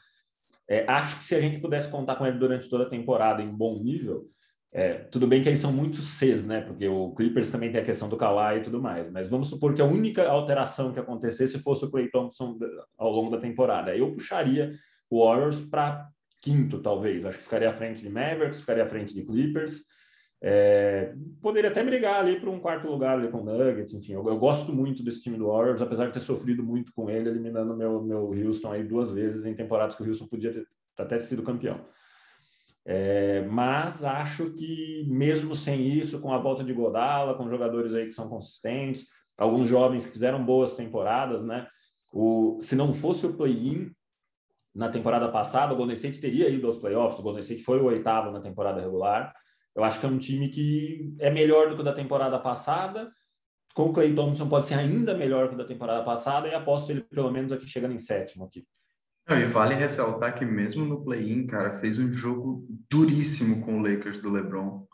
É, acho que se a gente pudesse contar com ele durante toda a temporada em bom nível, é, tudo bem que aí são muitos Cs, né? Porque o Clippers também tem a questão do Kawhi e tudo mais. Mas vamos supor que a única alteração que acontecesse fosse o Clay Thompson ao longo da temporada. Eu puxaria o Warriors para quinto, talvez. Acho que ficaria à frente de Mavericks, ficaria à frente de Clippers. É, poderia até brigar ali para um quarto lugar ali com Nuggets, enfim, eu, eu, gosto muito desse time do Warriors, apesar de ter sofrido muito com ele, eliminando meu, meu Houston aí duas vezes em temporadas que o Houston podia ter até sido campeão. É, mas acho que mesmo sem isso, com a volta de Godala, com jogadores aí que são consistentes, alguns jovens que fizeram boas temporadas, né? O, se não fosse o play-in na temporada passada, o Golden State teria ido aos playoffs, o Golden State foi o oitavo na temporada regular, eu acho que é um time que é melhor do que o da temporada passada. Com o Clay Thompson pode ser ainda melhor que o da temporada passada e aposto ele pelo menos aqui chegando em sétimo aqui. Não, e vale ressaltar que mesmo no play-in, cara, fez um jogo duríssimo com o Lakers do LeBron.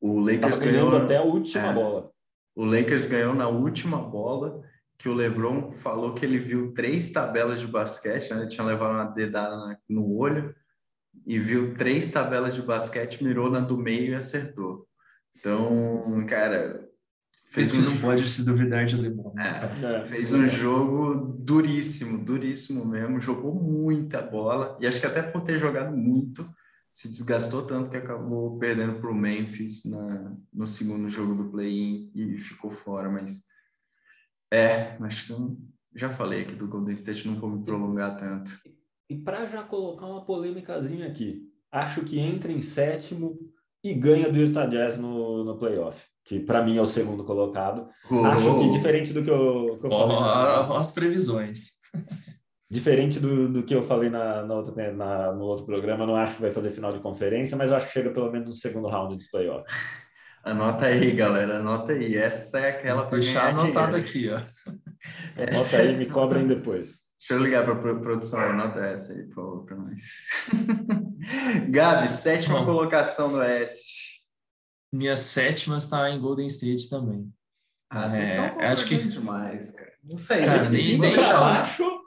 O Lakers Tava ganhou até a última é, bola. O Lakers ganhou na última bola, que o LeBron falou que ele viu três tabelas de basquete, né? Ele tinha levado uma dedada no olho e viu três tabelas de basquete, mirou na do meio e acertou. Então, cara, fez um não jogo... pode se duvidar de LeBron. Né? É, é, fez um jogo duríssimo, duríssimo mesmo. Jogou muita bola e acho que até por ter jogado muito, se desgastou tanto que acabou perdendo para o Memphis na, no segundo jogo do play-in e ficou fora. Mas é, acho que eu já falei aqui do Golden State, não vou me prolongar tanto. E para já colocar uma polêmicazinha aqui, acho que entra em sétimo e ganha do Utah Jazz no, no playoff, que para mim é o segundo colocado. Oh. Acho que diferente do que eu, que eu falei. Oh, as previsões. Diferente do, do que eu falei na, na outra, na, no outro programa, eu não acho que vai fazer final de conferência, mas eu acho que chega pelo menos no segundo round dos playoffs. Anota aí, galera, anota aí. Essa é aquela para deixar anotado aqui, ó. Essa anota aí, me cobrem depois. Deixa eu ligar para a produção, anota essa aí, por favor, para nós. Gabi, sétima Bom, colocação no Oeste. Minha sétima está em Golden State também. Ah, vocês é, estão acho que demais, cara. Não sei, cara, gente, nem, nem baixo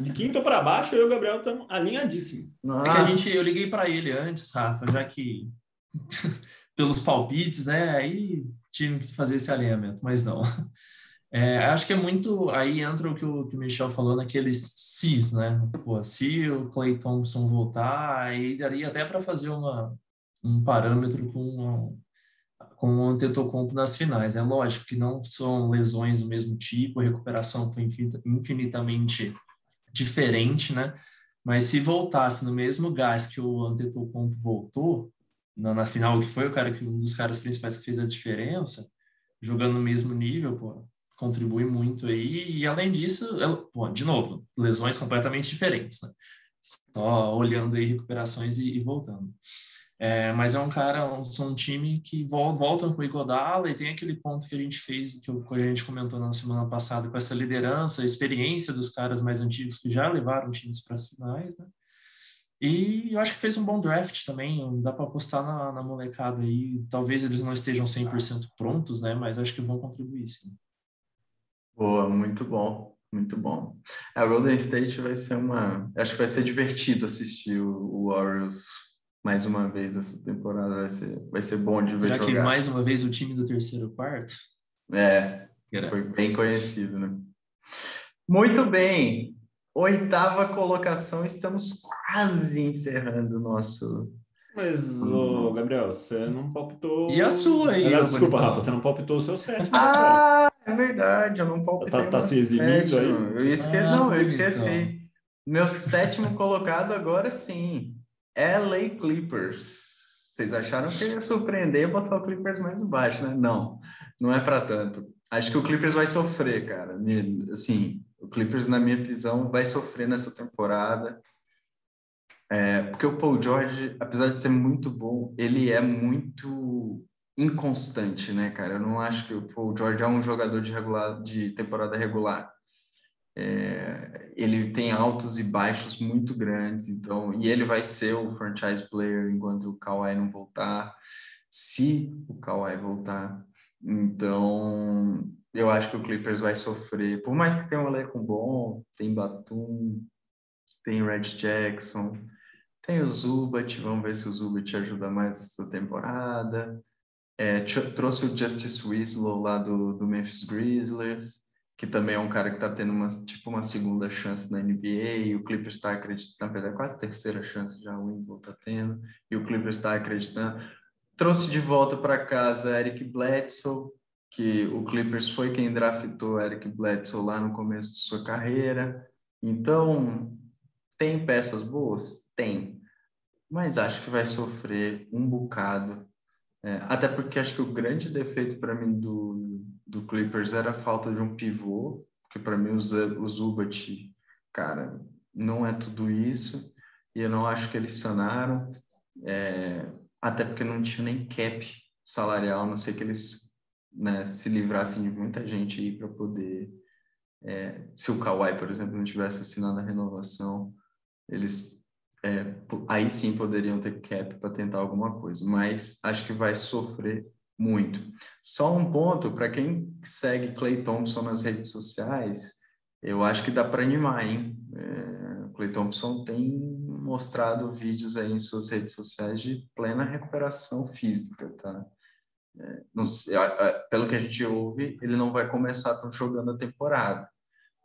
de quinto para baixo, eu e o Gabriel estamos alinhadíssimos. É que a gente, eu liguei para ele antes, Rafa, já que pelos palpites, né? Aí tive que fazer esse alinhamento, mas não. É, acho que é muito. Aí entra o que o, que o Michel falou naqueles cis, né? Pô, se o Clay Thompson voltar, aí daria até para fazer uma, um parâmetro com, com o Antetokounmpo nas finais. É lógico que não são lesões do mesmo tipo, a recuperação foi infinitamente diferente, né? Mas se voltasse no mesmo gás que o Antetokounmpo voltou, na, na, final, que foi o cara que um dos caras principais que fez a diferença, jogando no mesmo nível, pô, contribui muito aí. E além disso, pô, de novo, lesões completamente diferentes, né? Só olhando aí recuperações e, e voltando. É, mas é um cara, um, um time que volta com o Igodala e tem aquele ponto que a gente fez, que, a gente comentou na semana passada, com essa liderança, experiência dos caras mais antigos que já levaram times para as finais, né? E eu acho que fez um bom draft também, dá para apostar na, na, molecada aí. Talvez eles não estejam 100% prontos, né? Mas acho que vão contribuir, sim. Boa, muito bom, muito bom. A Golden State vai ser uma. Acho que vai ser divertido assistir o, Warriors mais uma vez essa temporada vai ser, vai ser bom de ver Já jogar. que mais uma vez o time do terceiro quarto. É, foi bem conhecido, né? Muito bem. Oitava colocação, estamos quase encerrando o nosso. Mas, ô, Gabriel, você não palpitou. E a sua aí? Aliás, desculpa, Rafa, você não palpitou o seu sétimo. Ah, é verdade, eu não palpitei. Tá, tá se eximindo aí? Eu esqueci, ah, não, eu esqueci. Então. Meu sétimo colocado agora sim. LA Clippers. Vocês acharam que ia surpreender e botar o Clippers mais baixo, né? Não, não é para tanto. Acho que o Clippers vai sofrer, cara. Assim, o Clippers, na minha visão, vai sofrer nessa temporada. É, porque o Paul George, apesar de ser muito bom, ele é muito inconstante, né, cara? Eu não acho que o Paul George é um jogador de, regular, de temporada regular. É, ele tem altos e baixos muito grandes, então, e ele vai ser o franchise player enquanto o Kawhi não voltar, se o Kawhi voltar. Então, eu acho que o Clippers vai sofrer, por mais que tenha um elenco bom, tem Batum, tem Red Jackson, tem o Zubat, vamos ver se o Zubat ajuda mais essa temporada. É, trouxe o Justice Winslow lá do, do Memphis Grizzlies que também é um cara que está tendo uma, tipo uma segunda chance na NBA, o Clippers está acreditando, na verdade, quase terceira chance já o Winslow está tendo, e o Clippers está acreditando. Trouxe de volta para casa Eric Bledsoe, que o Clippers foi quem draftou Eric Bledsoe lá no começo de sua carreira. Então, tem peças boas? Tem. Mas acho que vai sofrer um bocado. É, até porque acho que o grande defeito para mim do, do Clippers era a falta de um pivô, porque para mim o, o Zubat, cara, não é tudo isso, e eu não acho que eles sanaram, é, até porque não tinha nem cap salarial, a não sei que eles né, se livrassem de muita gente aí para poder. É, se o Kawhi, por exemplo, não tivesse assinado a renovação, eles é, aí sim poderiam ter cap para tentar alguma coisa, mas acho que vai sofrer muito. Só um ponto, para quem segue Clay Thompson nas redes sociais, eu acho que dá para animar, hein? É, Clay Thompson tem mostrado vídeos aí em suas redes sociais de plena recuperação física, tá? É, não, pelo que a gente ouve, ele não vai começar jogando a temporada.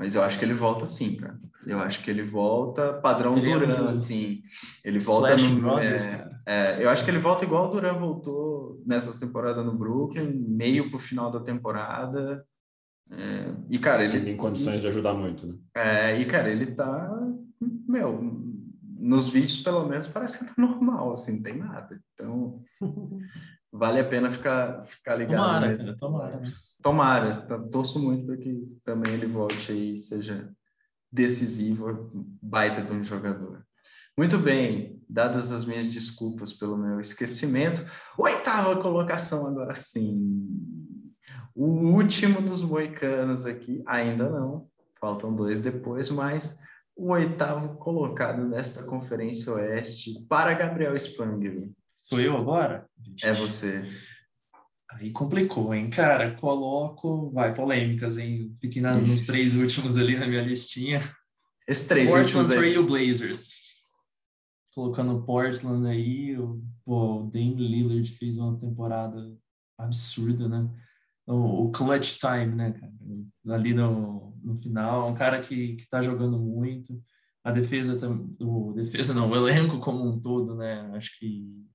Mas eu acho que ele volta sim, cara. Eu acho que ele volta padrão Duran, assim. Ele volta no. Brothers, é, é, eu acho que ele volta igual o Duran voltou nessa temporada no Brooklyn, meio pro final da temporada. É, e, cara, ele. Tem condições de ajudar muito, né? É, e, cara, ele tá. Meu, nos vídeos, pelo menos, parece que tá normal, assim, não tem nada. Então. vale a pena ficar, ficar ligado. Tomara, nesse... cara, tomara. Né? Tomara, torço muito para que também ele volte aí seja decisivo, baita de um jogador. Muito bem, dadas as minhas desculpas pelo meu esquecimento, oitava colocação agora sim. O último dos moicanos aqui, ainda não, faltam dois depois, mas o oitavo colocado nesta Conferência Oeste para Gabriel Spangler. Sou eu agora? É você. Aí complicou, hein? Cara, coloco. Vai, polêmicas, hein? Fiquei na, nos três últimos ali na minha listinha. Esses três Portland últimos Trail Blazers. Colocando Portland aí, o, pô, o Dame Lillard fez uma temporada absurda, né? O, o clutch time, né, cara? Ali no, no final, um cara que, que tá jogando muito. A defesa, o defesa não, o elenco como um todo, né? Acho que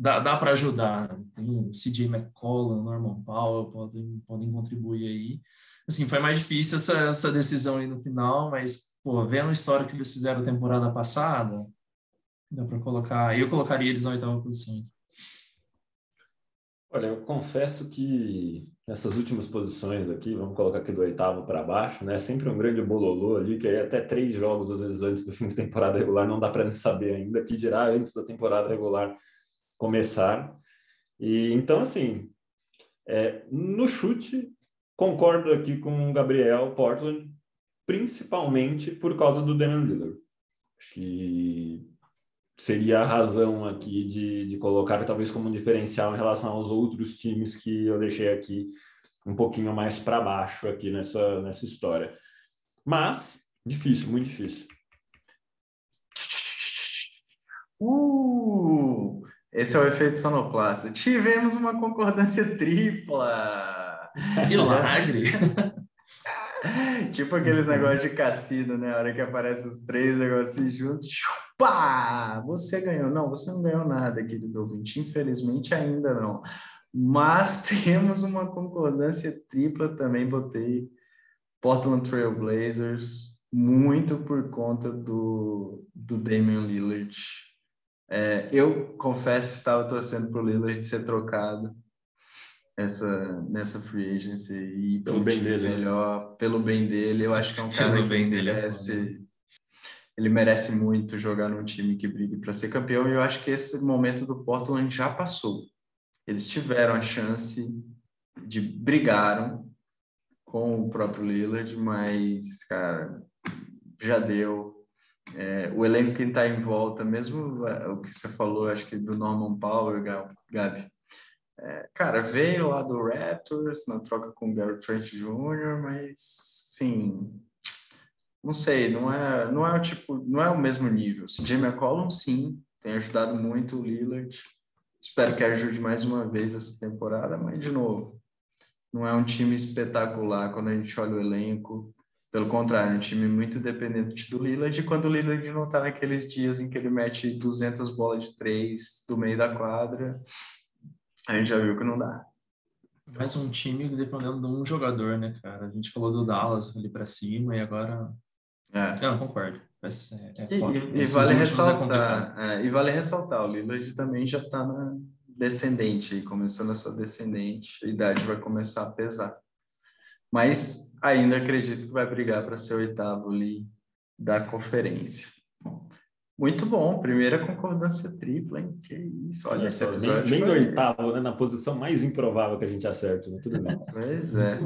dá, dá para ajudar. Tem o CJ McCollum, Norman Powell, podem, podem contribuir aí. Assim, foi mais difícil essa, essa decisão aí no final, mas, pô, vendo a história que eles fizeram temporada passada, dá para colocar. Eu colocaria eles na oitava posição. Olha, eu confesso que nessas últimas posições aqui, vamos colocar aqui do oitavo para baixo, né? Sempre um grande bololô ali, que aí até três jogos, às vezes, antes do fim da temporada regular, não dá para saber ainda, que dirá antes da temporada regular começar. E então, assim, é, no chute, concordo aqui com o Gabriel Portland, principalmente por causa do Damian Lillard. Acho que seria a razão aqui de, de colocar talvez como um diferencial em relação aos outros times que eu deixei aqui um pouquinho mais para baixo aqui nessa, nessa história. Mas, difícil, muito difícil. Uh! Esse é o efeito sonoplasta. Tivemos uma concordância tripla. Milagre! tipo aqueles negócios de cassino, né? A hora que aparecem os três negócios juntos, pá! Você ganhou. Não, você não ganhou nada, querido ouvinte. Infelizmente, ainda não. Mas temos uma concordância tripla também. Botei Portland Trail Blazers muito por conta do, do Damian Lillard é, eu confesso que estava torcendo para o Lillard ser trocado essa, nessa free agency e pelo bem dele né? melhor, pelo bem dele. Eu acho que é um cara que bem dele, é merece, ele merece muito jogar num time que brigue para ser campeão. E eu acho que esse momento do Portland já passou. Eles tiveram a chance de brigaram com o próprio Lillard, mas cara, já deu é, o elenco que está em volta, mesmo é, o que você falou, acho que do Norman Powell, Gabi, é, cara, veio lá do Raptors na troca com o Gary Trent Jr., mas sim, não sei, não é, não é o tipo, não é o mesmo nível. Se Jamie McCollum, sim, tem ajudado muito o Lillard. Espero que ajude mais uma vez essa temporada, mas de novo, não é um time espetacular quando a gente olha o elenco. Pelo contrário, um time muito dependente do Lillard, quando o Lillard não está naqueles dias em que ele mete 200 bolas de três do meio da quadra, a gente já viu que não dá. Mais um time dependendo de um jogador, né, cara? A gente falou do Dallas ali para cima e agora. É. Não, concordo. É, é e, e, vale é ressaltar, é, e vale ressaltar, o Lillard também já está na descendente, começando a sua descendente, a idade vai começar a pesar. Mas ainda acredito que vai brigar para ser o oitavo ali da conferência. Muito bom, primeira concordância tripla, hein? Que isso, olha, esse episódio. Nem, nem oitavo, né? Na posição mais improvável que a gente acerta, né? Tudo bem. Pois é.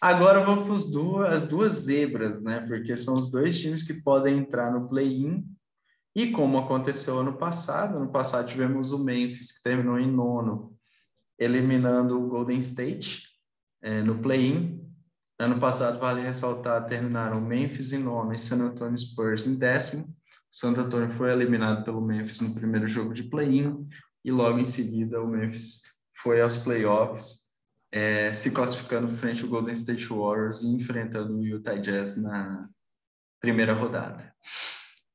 Agora vamos para as duas zebras, né? Porque são os dois times que podem entrar no play-in. E como aconteceu ano passado, ano passado tivemos o Memphis, que terminou em nono, eliminando o Golden State é, no play-in. Ano passado, vale ressaltar, terminaram Memphis em nono e San Antonio Spurs em décimo. San Antonio foi eliminado pelo Memphis no primeiro jogo de play-in e logo em seguida o Memphis foi aos playoffs, é, se classificando frente ao Golden State Warriors e enfrentando o Utah Jazz na primeira rodada.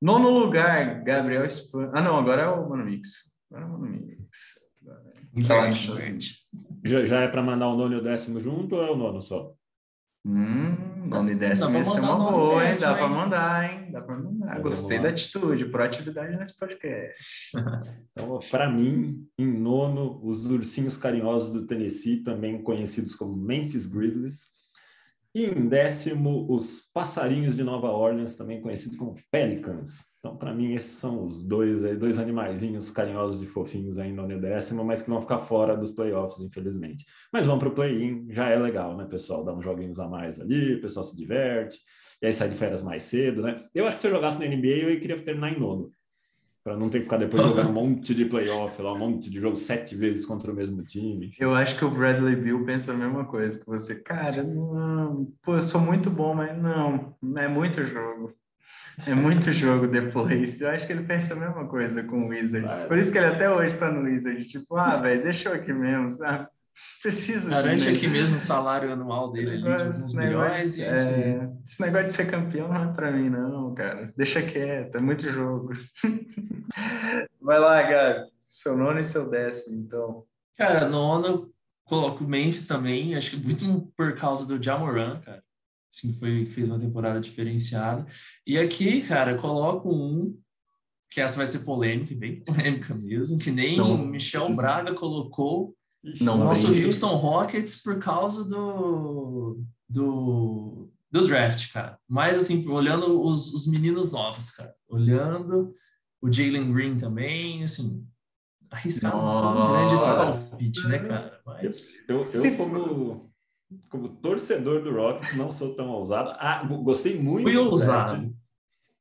Nono lugar, Gabriel Span... Ah, não, agora é o Mano Mix. Agora é o Mano Mix. Já, já é para mandar o nono e o décimo junto ou é o nono só? Hum, nono e décimo ia ser uma boa, hein? Dá para mandar, hein? Dá para mandar. Gostei da atitude, proatividade nesse podcast. então, para mim, em nono, os ursinhos carinhosos do Tennessee, também conhecidos como Memphis Grizzlies. E em décimo, os passarinhos de Nova Orleans, também conhecidos como Pelicans. Então, para mim, esses são os dois, dois animaizinhos carinhosos e fofinhos aí no décimo, mas que vão ficar fora dos playoffs, infelizmente. Mas vão para o play-in, já é legal, né, pessoal? Dá uns joguinhos a mais ali, o pessoal se diverte, e aí sai de férias mais cedo, né? Eu acho que se eu jogasse na NBA, eu queria terminar em nono, para não ter que ficar depois jogando um monte de playoff, lá, um monte de jogo sete vezes contra o mesmo time. Eu acho que o Bradley Bill pensa a mesma coisa que você. Cara, não, pô, eu sou muito bom, mas não, é muito jogo. É muito jogo depois. Eu acho que ele pensa a mesma coisa com o Wizards. Por isso que ele até hoje tá no Wizards. Tipo, ah, velho, deixa eu aqui mesmo, sabe? Precisa. Garante aqui mesmo o salário anual dele ali, de milhões. É, assim. esse negócio de ser campeão não é pra mim, não, cara. Deixa quieto, é muito jogo. Vai lá, Gabi. Seu nono e seu décimo, então. Cara, nono, coloco o Memphis também. Acho que muito por causa do Jamoran, cara assim, foi, fez uma temporada diferenciada. E aqui, cara, coloco um, que essa vai ser polêmica, bem polêmica mesmo, que nem o Michel Braga colocou não o nosso bem. Houston Rockets por causa do, do, do draft, cara. Mas, assim, olhando os, os meninos novos, cara. Olhando o Jalen Green também, assim, arriscado um grande palpite, né, cara? Mas... Eu, eu como como torcedor do Rockets, não sou tão ousado. Ah, gostei muito Fui do ousado. draft.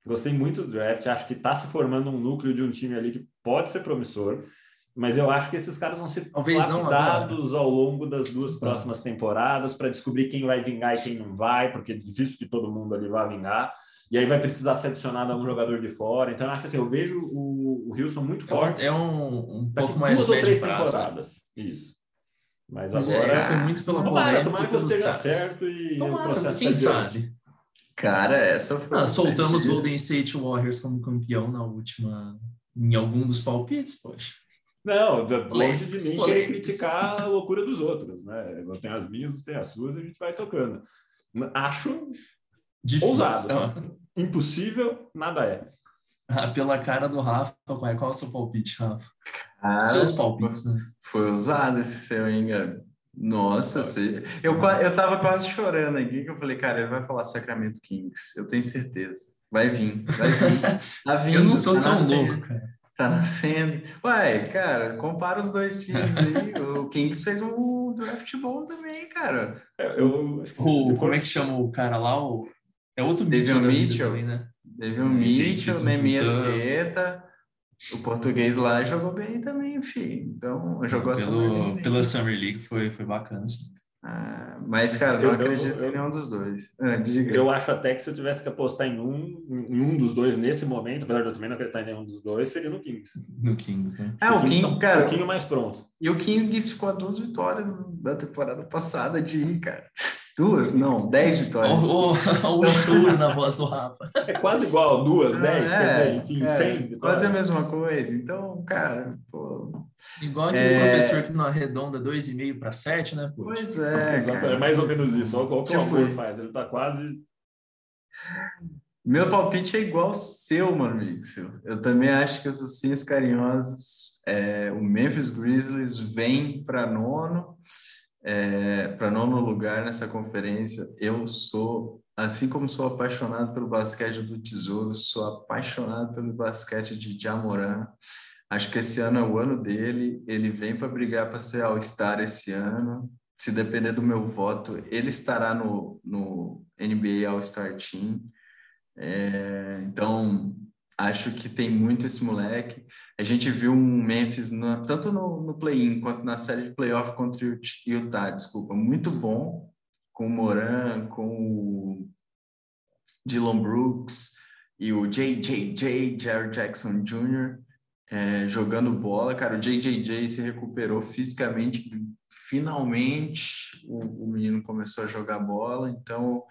Gostei muito do draft. Acho que está se formando um núcleo de um time ali que pode ser promissor. Mas eu acho que esses caras vão ser Talvez lapidados ao longo das duas Exato. próximas temporadas para descobrir quem vai vingar e quem não vai, porque é difícil que todo mundo ali vá vingar. E aí vai precisar ser adicionado a um jogador de fora. Então, eu acho assim, eu vejo o, o Wilson muito forte. É um, um pouco mais duas ou três temporadas. Isso. Mas, Mas é, agora é, foi muito pela polêmica. Tomara que esteja certo e tomara, o processo quem sabe. Cara, essa foi. Ah, soltamos Golden State Warriors como campeão na última, em algum dos palpites, poxa. Não, longe de mim querer criticar a loucura dos outros, né? Eu tenho as minhas, tem as suas, a gente vai tocando. Acho Difícil. ousado. Impossível, nada é. Ah, pela cara do Rafa, qual é, qual é o seu palpite, Rafa? Ah, Seus palpites, né? Foi usado esse seu, hein, Gabi? Nossa, você... eu, eu tava quase chorando aqui, que eu falei, cara, ele vai falar Sacramento Kings, eu tenho certeza. Vai vir, vai vir. Tá vindo, eu não sou tá tão nascendo, louco, cara. Tá nascendo. Ué, cara, compara os dois times aí. o Kings fez um draft bom também, cara. É, eu, o, como é que chama o cara lá? O... É outro David Mitchell, também, né? David Mitchell, Nemias Queta. O português lá jogou bem também, enfim. Então, jogou Pelo, a Summer League. Pela Summer League foi, foi bacana, sim. Ah, mas, cara, não eu, acredito eu, em nenhum dos dois. Ah, eu acho até que se eu tivesse que apostar em um, em um dos dois nesse momento, apesar de eu também não acreditar em nenhum dos dois, seria no Kings. No Kings, né? Ah, o, o Kings, tá cara. Um pouquinho mais pronto. E o Kings ficou a duas vitórias da temporada passada de ir, cara. Duas? Não, dez vitórias. O, o, na voz do Rafa. É quase igual, duas, dez, é, quer dizer, enfim, é, cem vitórias. Quase a mesma coisa. Então, cara, pô... Igual aquele é... professor que não arredonda dois e meio para sete, né? Pô? Pois é, Exato, é mais ou menos isso. Olha o que o amor faz, ele tá quase... Meu palpite é igual ao seu, mano, Mixel. Eu também acho que os ursinhos carinhosos, é, o Memphis Grizzlies vem para nono é, para nono lugar nessa conferência. Eu sou, assim como sou apaixonado pelo basquete do Tesouro, sou apaixonado pelo basquete de Jamoran. Acho que esse ano é o ano dele. Ele vem para brigar para ser All-Star esse ano. Se depender do meu voto, ele estará no, no NBA All-Star Team. É, então, Acho que tem muito esse moleque. A gente viu um Memphis, no, tanto no, no play-in quanto na série de playoff contra o Utah, desculpa, muito bom, com o Moran, com o Dylan Brooks e o JJJ, Jared Jackson Jr., é, jogando bola. Cara, o JJJ se recuperou fisicamente, finalmente o, o menino começou a jogar bola, então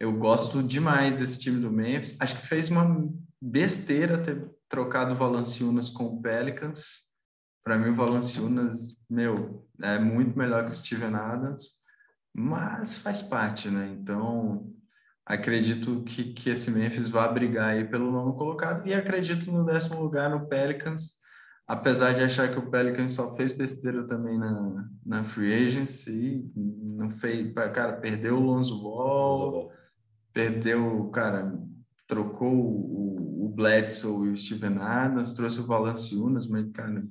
eu gosto demais desse time do Memphis. Acho que fez uma besteira ter trocado o Valanciunas com o Pelicans. Para mim, o Valanciunas, meu, é muito melhor que o Steven Adams, mas faz parte, né? Então, acredito que, que esse Memphis vai brigar aí pelo nono colocado e acredito no décimo lugar no Pelicans, apesar de achar que o Pelicans só fez besteira também na, na free agency, não fez, cara, perdeu o Lonzo Ball, perdeu, cara, trocou o, o Bledsoe e o Steven Adams, trouxe o Valanciunas, mas, cara,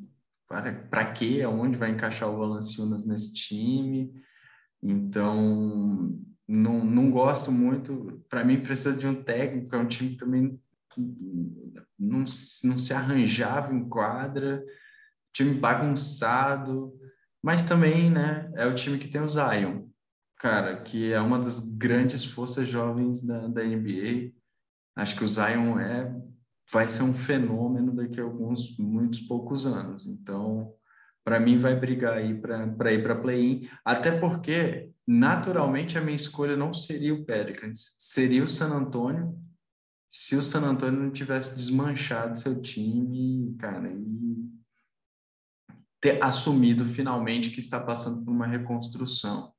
para, para quê? Aonde vai encaixar o Valanciunas nesse time? Então, não, não gosto muito. Para mim, precisa de um técnico, é um time que também não, não se arranjava em quadra, time bagunçado, mas também, né, é o time que tem o Zion, cara, que é uma das grandes forças jovens da, da NBA. Acho que o Zion é vai ser um fenômeno daqui a alguns muitos poucos anos. Então, para mim vai brigar aí para ir para play-in, até porque naturalmente a minha escolha não seria o Pelicans, seria o San Antonio. Se o San Antonio não tivesse desmanchado seu time, cara, e ter assumido finalmente que está passando por uma reconstrução.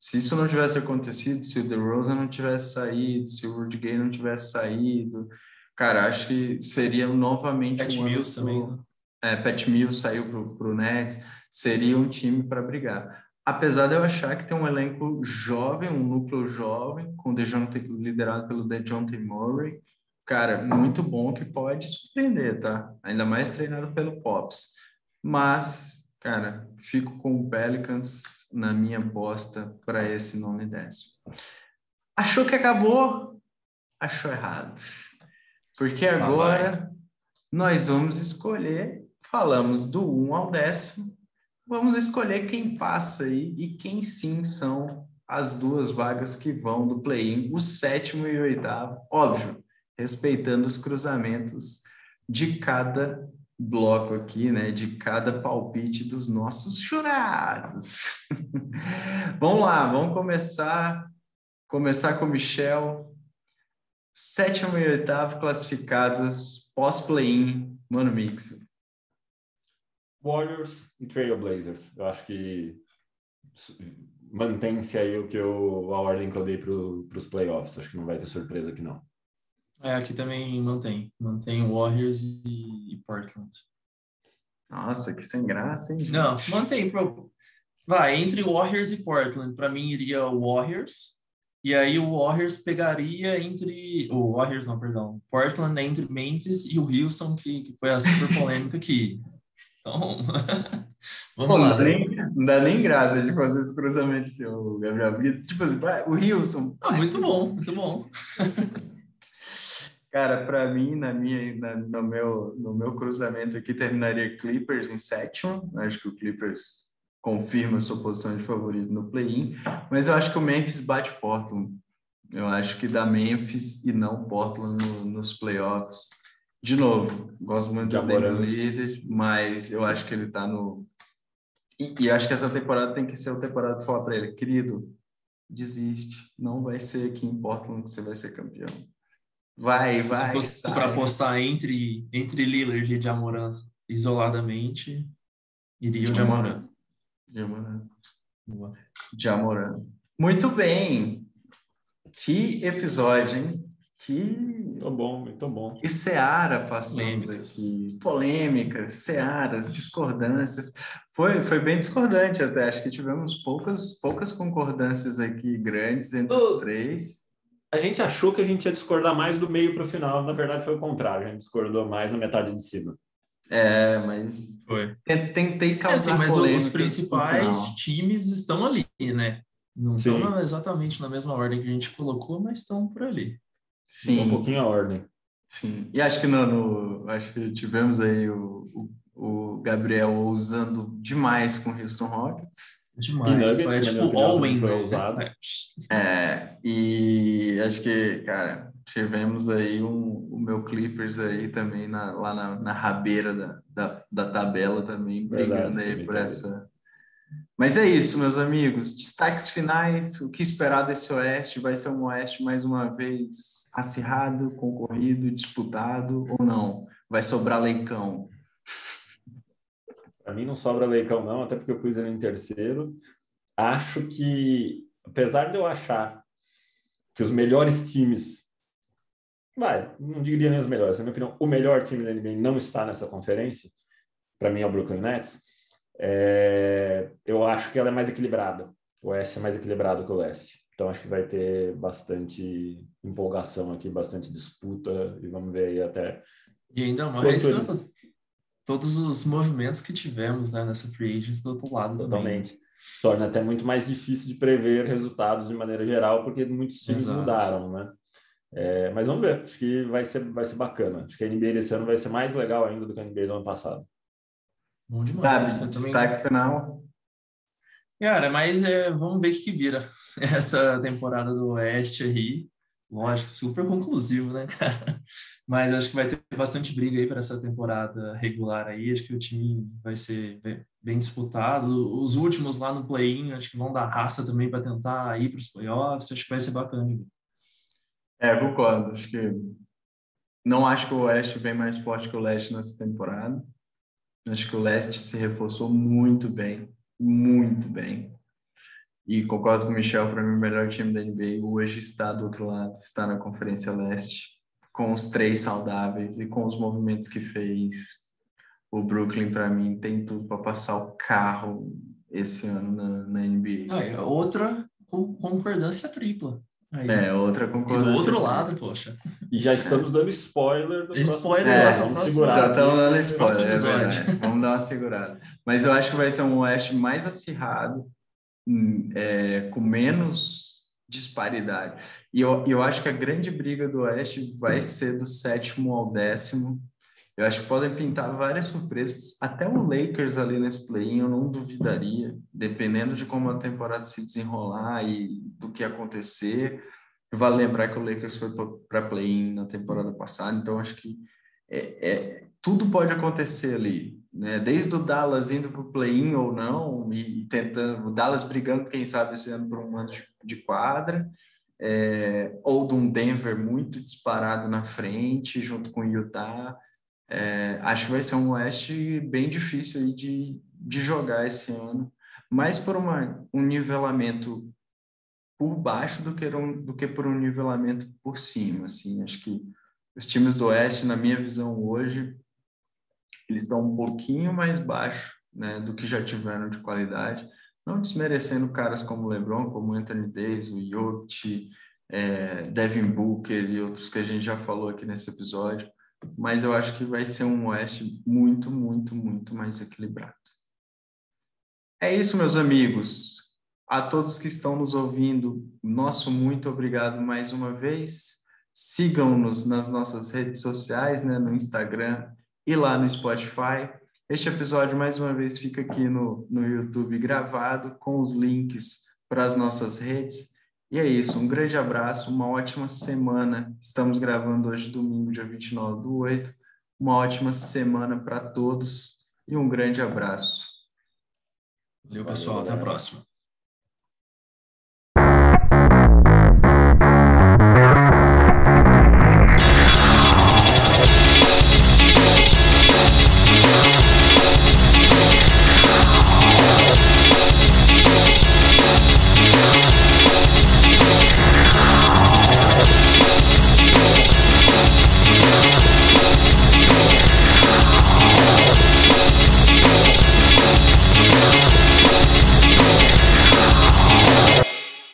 Se isso não tivesse acontecido, se o DeRozan não tivesse saído, se o Rudy Gay não tivesse saído, cara, acho que seria novamente Pat um Mills também. Né? É, Pat Mills saiu para o Nets, seria um time para brigar. Apesar de eu achar que tem um elenco jovem, um núcleo jovem, com Dejounte, liderado pelo DeJounte Murray, cara, muito bom que pode surpreender, tá? Ainda mais treinado pelo Pops. Mas, cara, fico com o Pelicans na minha bosta para esse nome décimo. Achou que acabou? Achou errado. Porque agora nós vamos escolher, falamos do 1 ao décimo, vamos escolher quem passa aí e quem sim são as duas vagas que vão do play-in, o sétimo e o oitavo, óbvio, respeitando os cruzamentos de cada bloco aqui, né, de cada palpite dos nossos jurados. vamos lá, vamos começar, começar com o Michel. Sétimo e oitavo classificados, pós-play-in, Mano Mix. Warriors e Trailblazers. Eu acho que mantém-se aí o que eu, a ordem que eu dei para os playoffs. Acho que não vai ter surpresa aqui, não. É, aqui também mantém. Mantém Warriors e, e Portland. Nossa, que sem graça, hein? Não, mantém. Pro... Vai, entre Warriors e Portland, para mim iria Warriors. E aí o Warriors pegaria entre. O Warriors, não, perdão. Portland entre Memphis e o Houston, que, que foi a super polêmica aqui. Então. Vamos Pô, lá. Não dá, nem, não dá nem graça de fazer esse cruzamento seu, Gabriel Vitor. Tipo assim, o Houston. Ah, muito bom, muito bom. Cara, para mim, na minha, na, no, meu, no meu cruzamento aqui, terminaria Clippers em sétimo. Acho que o Clippers confirma sua posição de favorito no play-in. Mas eu acho que o Memphis bate Portland. Eu acho que dá Memphis e não Portland no, nos playoffs. De novo, gosto muito do Damian Lillard, mas eu acho que ele está no... E, e acho que essa temporada tem que ser a temporada de falar para ele, querido, desiste. Não vai ser aqui em Portland que você vai ser campeão. Vai, vai. Se fosse para apostar entre, entre Lillard e Jamoran isoladamente, iria o Jamoran. Jamoran. Jamoran. Muito bem. Que episódio, hein? Que. Muito bom, muito bom. E Seara passando aqui. Polêmicas, Searas, discordâncias. Foi, foi bem discordante até. Acho que tivemos poucas, poucas concordâncias aqui grandes entre os três a gente achou que a gente ia discordar mais do meio para o final, na verdade foi o contrário, a gente discordou mais na metade de cima. É, mas foi. tentei causar é, assim, mas os principais times estão ali, né? Não Sim. estão exatamente na mesma ordem que a gente colocou, mas estão por ali. Sim. Um pouquinho a ordem. Sim, e acho que não, no, acho que tivemos aí o, o, o Gabriel usando demais com o Houston Rockets. Demais, Nuggets, é tipo all-in, né? É, e acho que, cara, tivemos aí um, o meu Clippers aí também na, lá na, na rabeira da, da, da tabela também, brigando Verdade, aí por essa... Mas é isso, meus amigos. Destaques finais, o que esperar desse Oeste? Vai ser um Oeste mais uma vez acirrado, concorrido, disputado ou não? Vai sobrar leicão? Para mim não sobra Leicão, não, até porque eu pus ele em terceiro. Acho que, apesar de eu achar que os melhores times. Vai, não diria nem os melhores, na minha opinião, o melhor time da NBA não está nessa conferência. Para mim é o Brooklyn Nets. É, eu acho que ela é mais equilibrada. O Oeste é mais equilibrado que o Leste. Então acho que vai ter bastante empolgação aqui, bastante disputa e vamos ver aí até. E ainda mais eles todos os movimentos que tivemos né, nessa free agents do outro lado Totalmente. também. Torna até muito mais difícil de prever resultados de maneira geral, porque muitos times Exato. mudaram, né? É, mas vamos ver, acho que vai ser, vai ser bacana. Acho que a NBA desse ano vai ser mais legal ainda do que a NBA do ano passado. Bom demais. Tá, destaque também... final. Cara, mas é, vamos ver o que, que vira essa temporada do Oeste aí. Lógico, super conclusivo, né, cara? Mas acho que vai ter bastante briga aí para essa temporada regular aí. Acho que o time vai ser bem disputado. Os últimos lá no play-in, acho que vão dar raça também para tentar ir para os playoffs. Acho que vai ser bacana ver. É, concordo. Acho que não acho que o Oeste vem mais forte que o Leste nessa temporada. Acho que o Leste se reforçou muito bem, muito bem. E concordo com o Michel, para mim o melhor time da NBA hoje está do outro lado, está na Conferência Leste, com os três saudáveis e com os movimentos que fez. O Brooklyn, para mim, tem tudo para passar o carro esse ano na, na NBA. Ah, é outra concordância tripla. Aí. É, outra concordância. E do outro lado, poxa. E já estamos dando spoiler do spoiler próximo. É, vamos segurar. Já estamos dando spoiler, é verdade. Vamos dar uma segurada. Mas eu acho que vai ser um Oeste mais acirrado, hum, é, com menos disparidade. E eu, eu acho que a grande briga do Oeste vai ser do sétimo ao décimo. Eu acho que podem pintar várias surpresas. Até o Lakers ali nesse play-in eu não duvidaria, dependendo de como a temporada se desenrolar e do que acontecer. Vale lembrar que o Lakers foi para play-in na temporada passada, então acho que é, é, tudo pode acontecer ali, né? Desde o Dallas indo para o play-in ou não, e tentando, o Dallas brigando, quem sabe, esse ano por um ano de, de quadra, é, ou de um Denver muito disparado na frente, junto com o Utah. É, acho que vai ser um Oeste bem difícil aí de, de jogar esse ano, mais por uma, um nivelamento por baixo do que, um, do que por um nivelamento por cima. Assim. Acho que os times do Oeste, na minha visão hoje, eles estão um pouquinho mais baixo né, do que já tiveram de qualidade não desmerecendo caras como LeBron, como Anthony Davis, o Jokic, é, Devin Booker e outros que a gente já falou aqui nesse episódio, mas eu acho que vai ser um Oeste muito, muito, muito mais equilibrado. É isso, meus amigos. A todos que estão nos ouvindo, nosso muito obrigado mais uma vez. Sigam-nos nas nossas redes sociais, né, no Instagram e lá no Spotify. Este episódio, mais uma vez, fica aqui no, no YouTube gravado, com os links para as nossas redes. E é isso, um grande abraço, uma ótima semana. Estamos gravando hoje, domingo, dia 29 do 8. Uma ótima semana para todos e um grande abraço. Valeu, pessoal. Valeu, Até a próxima.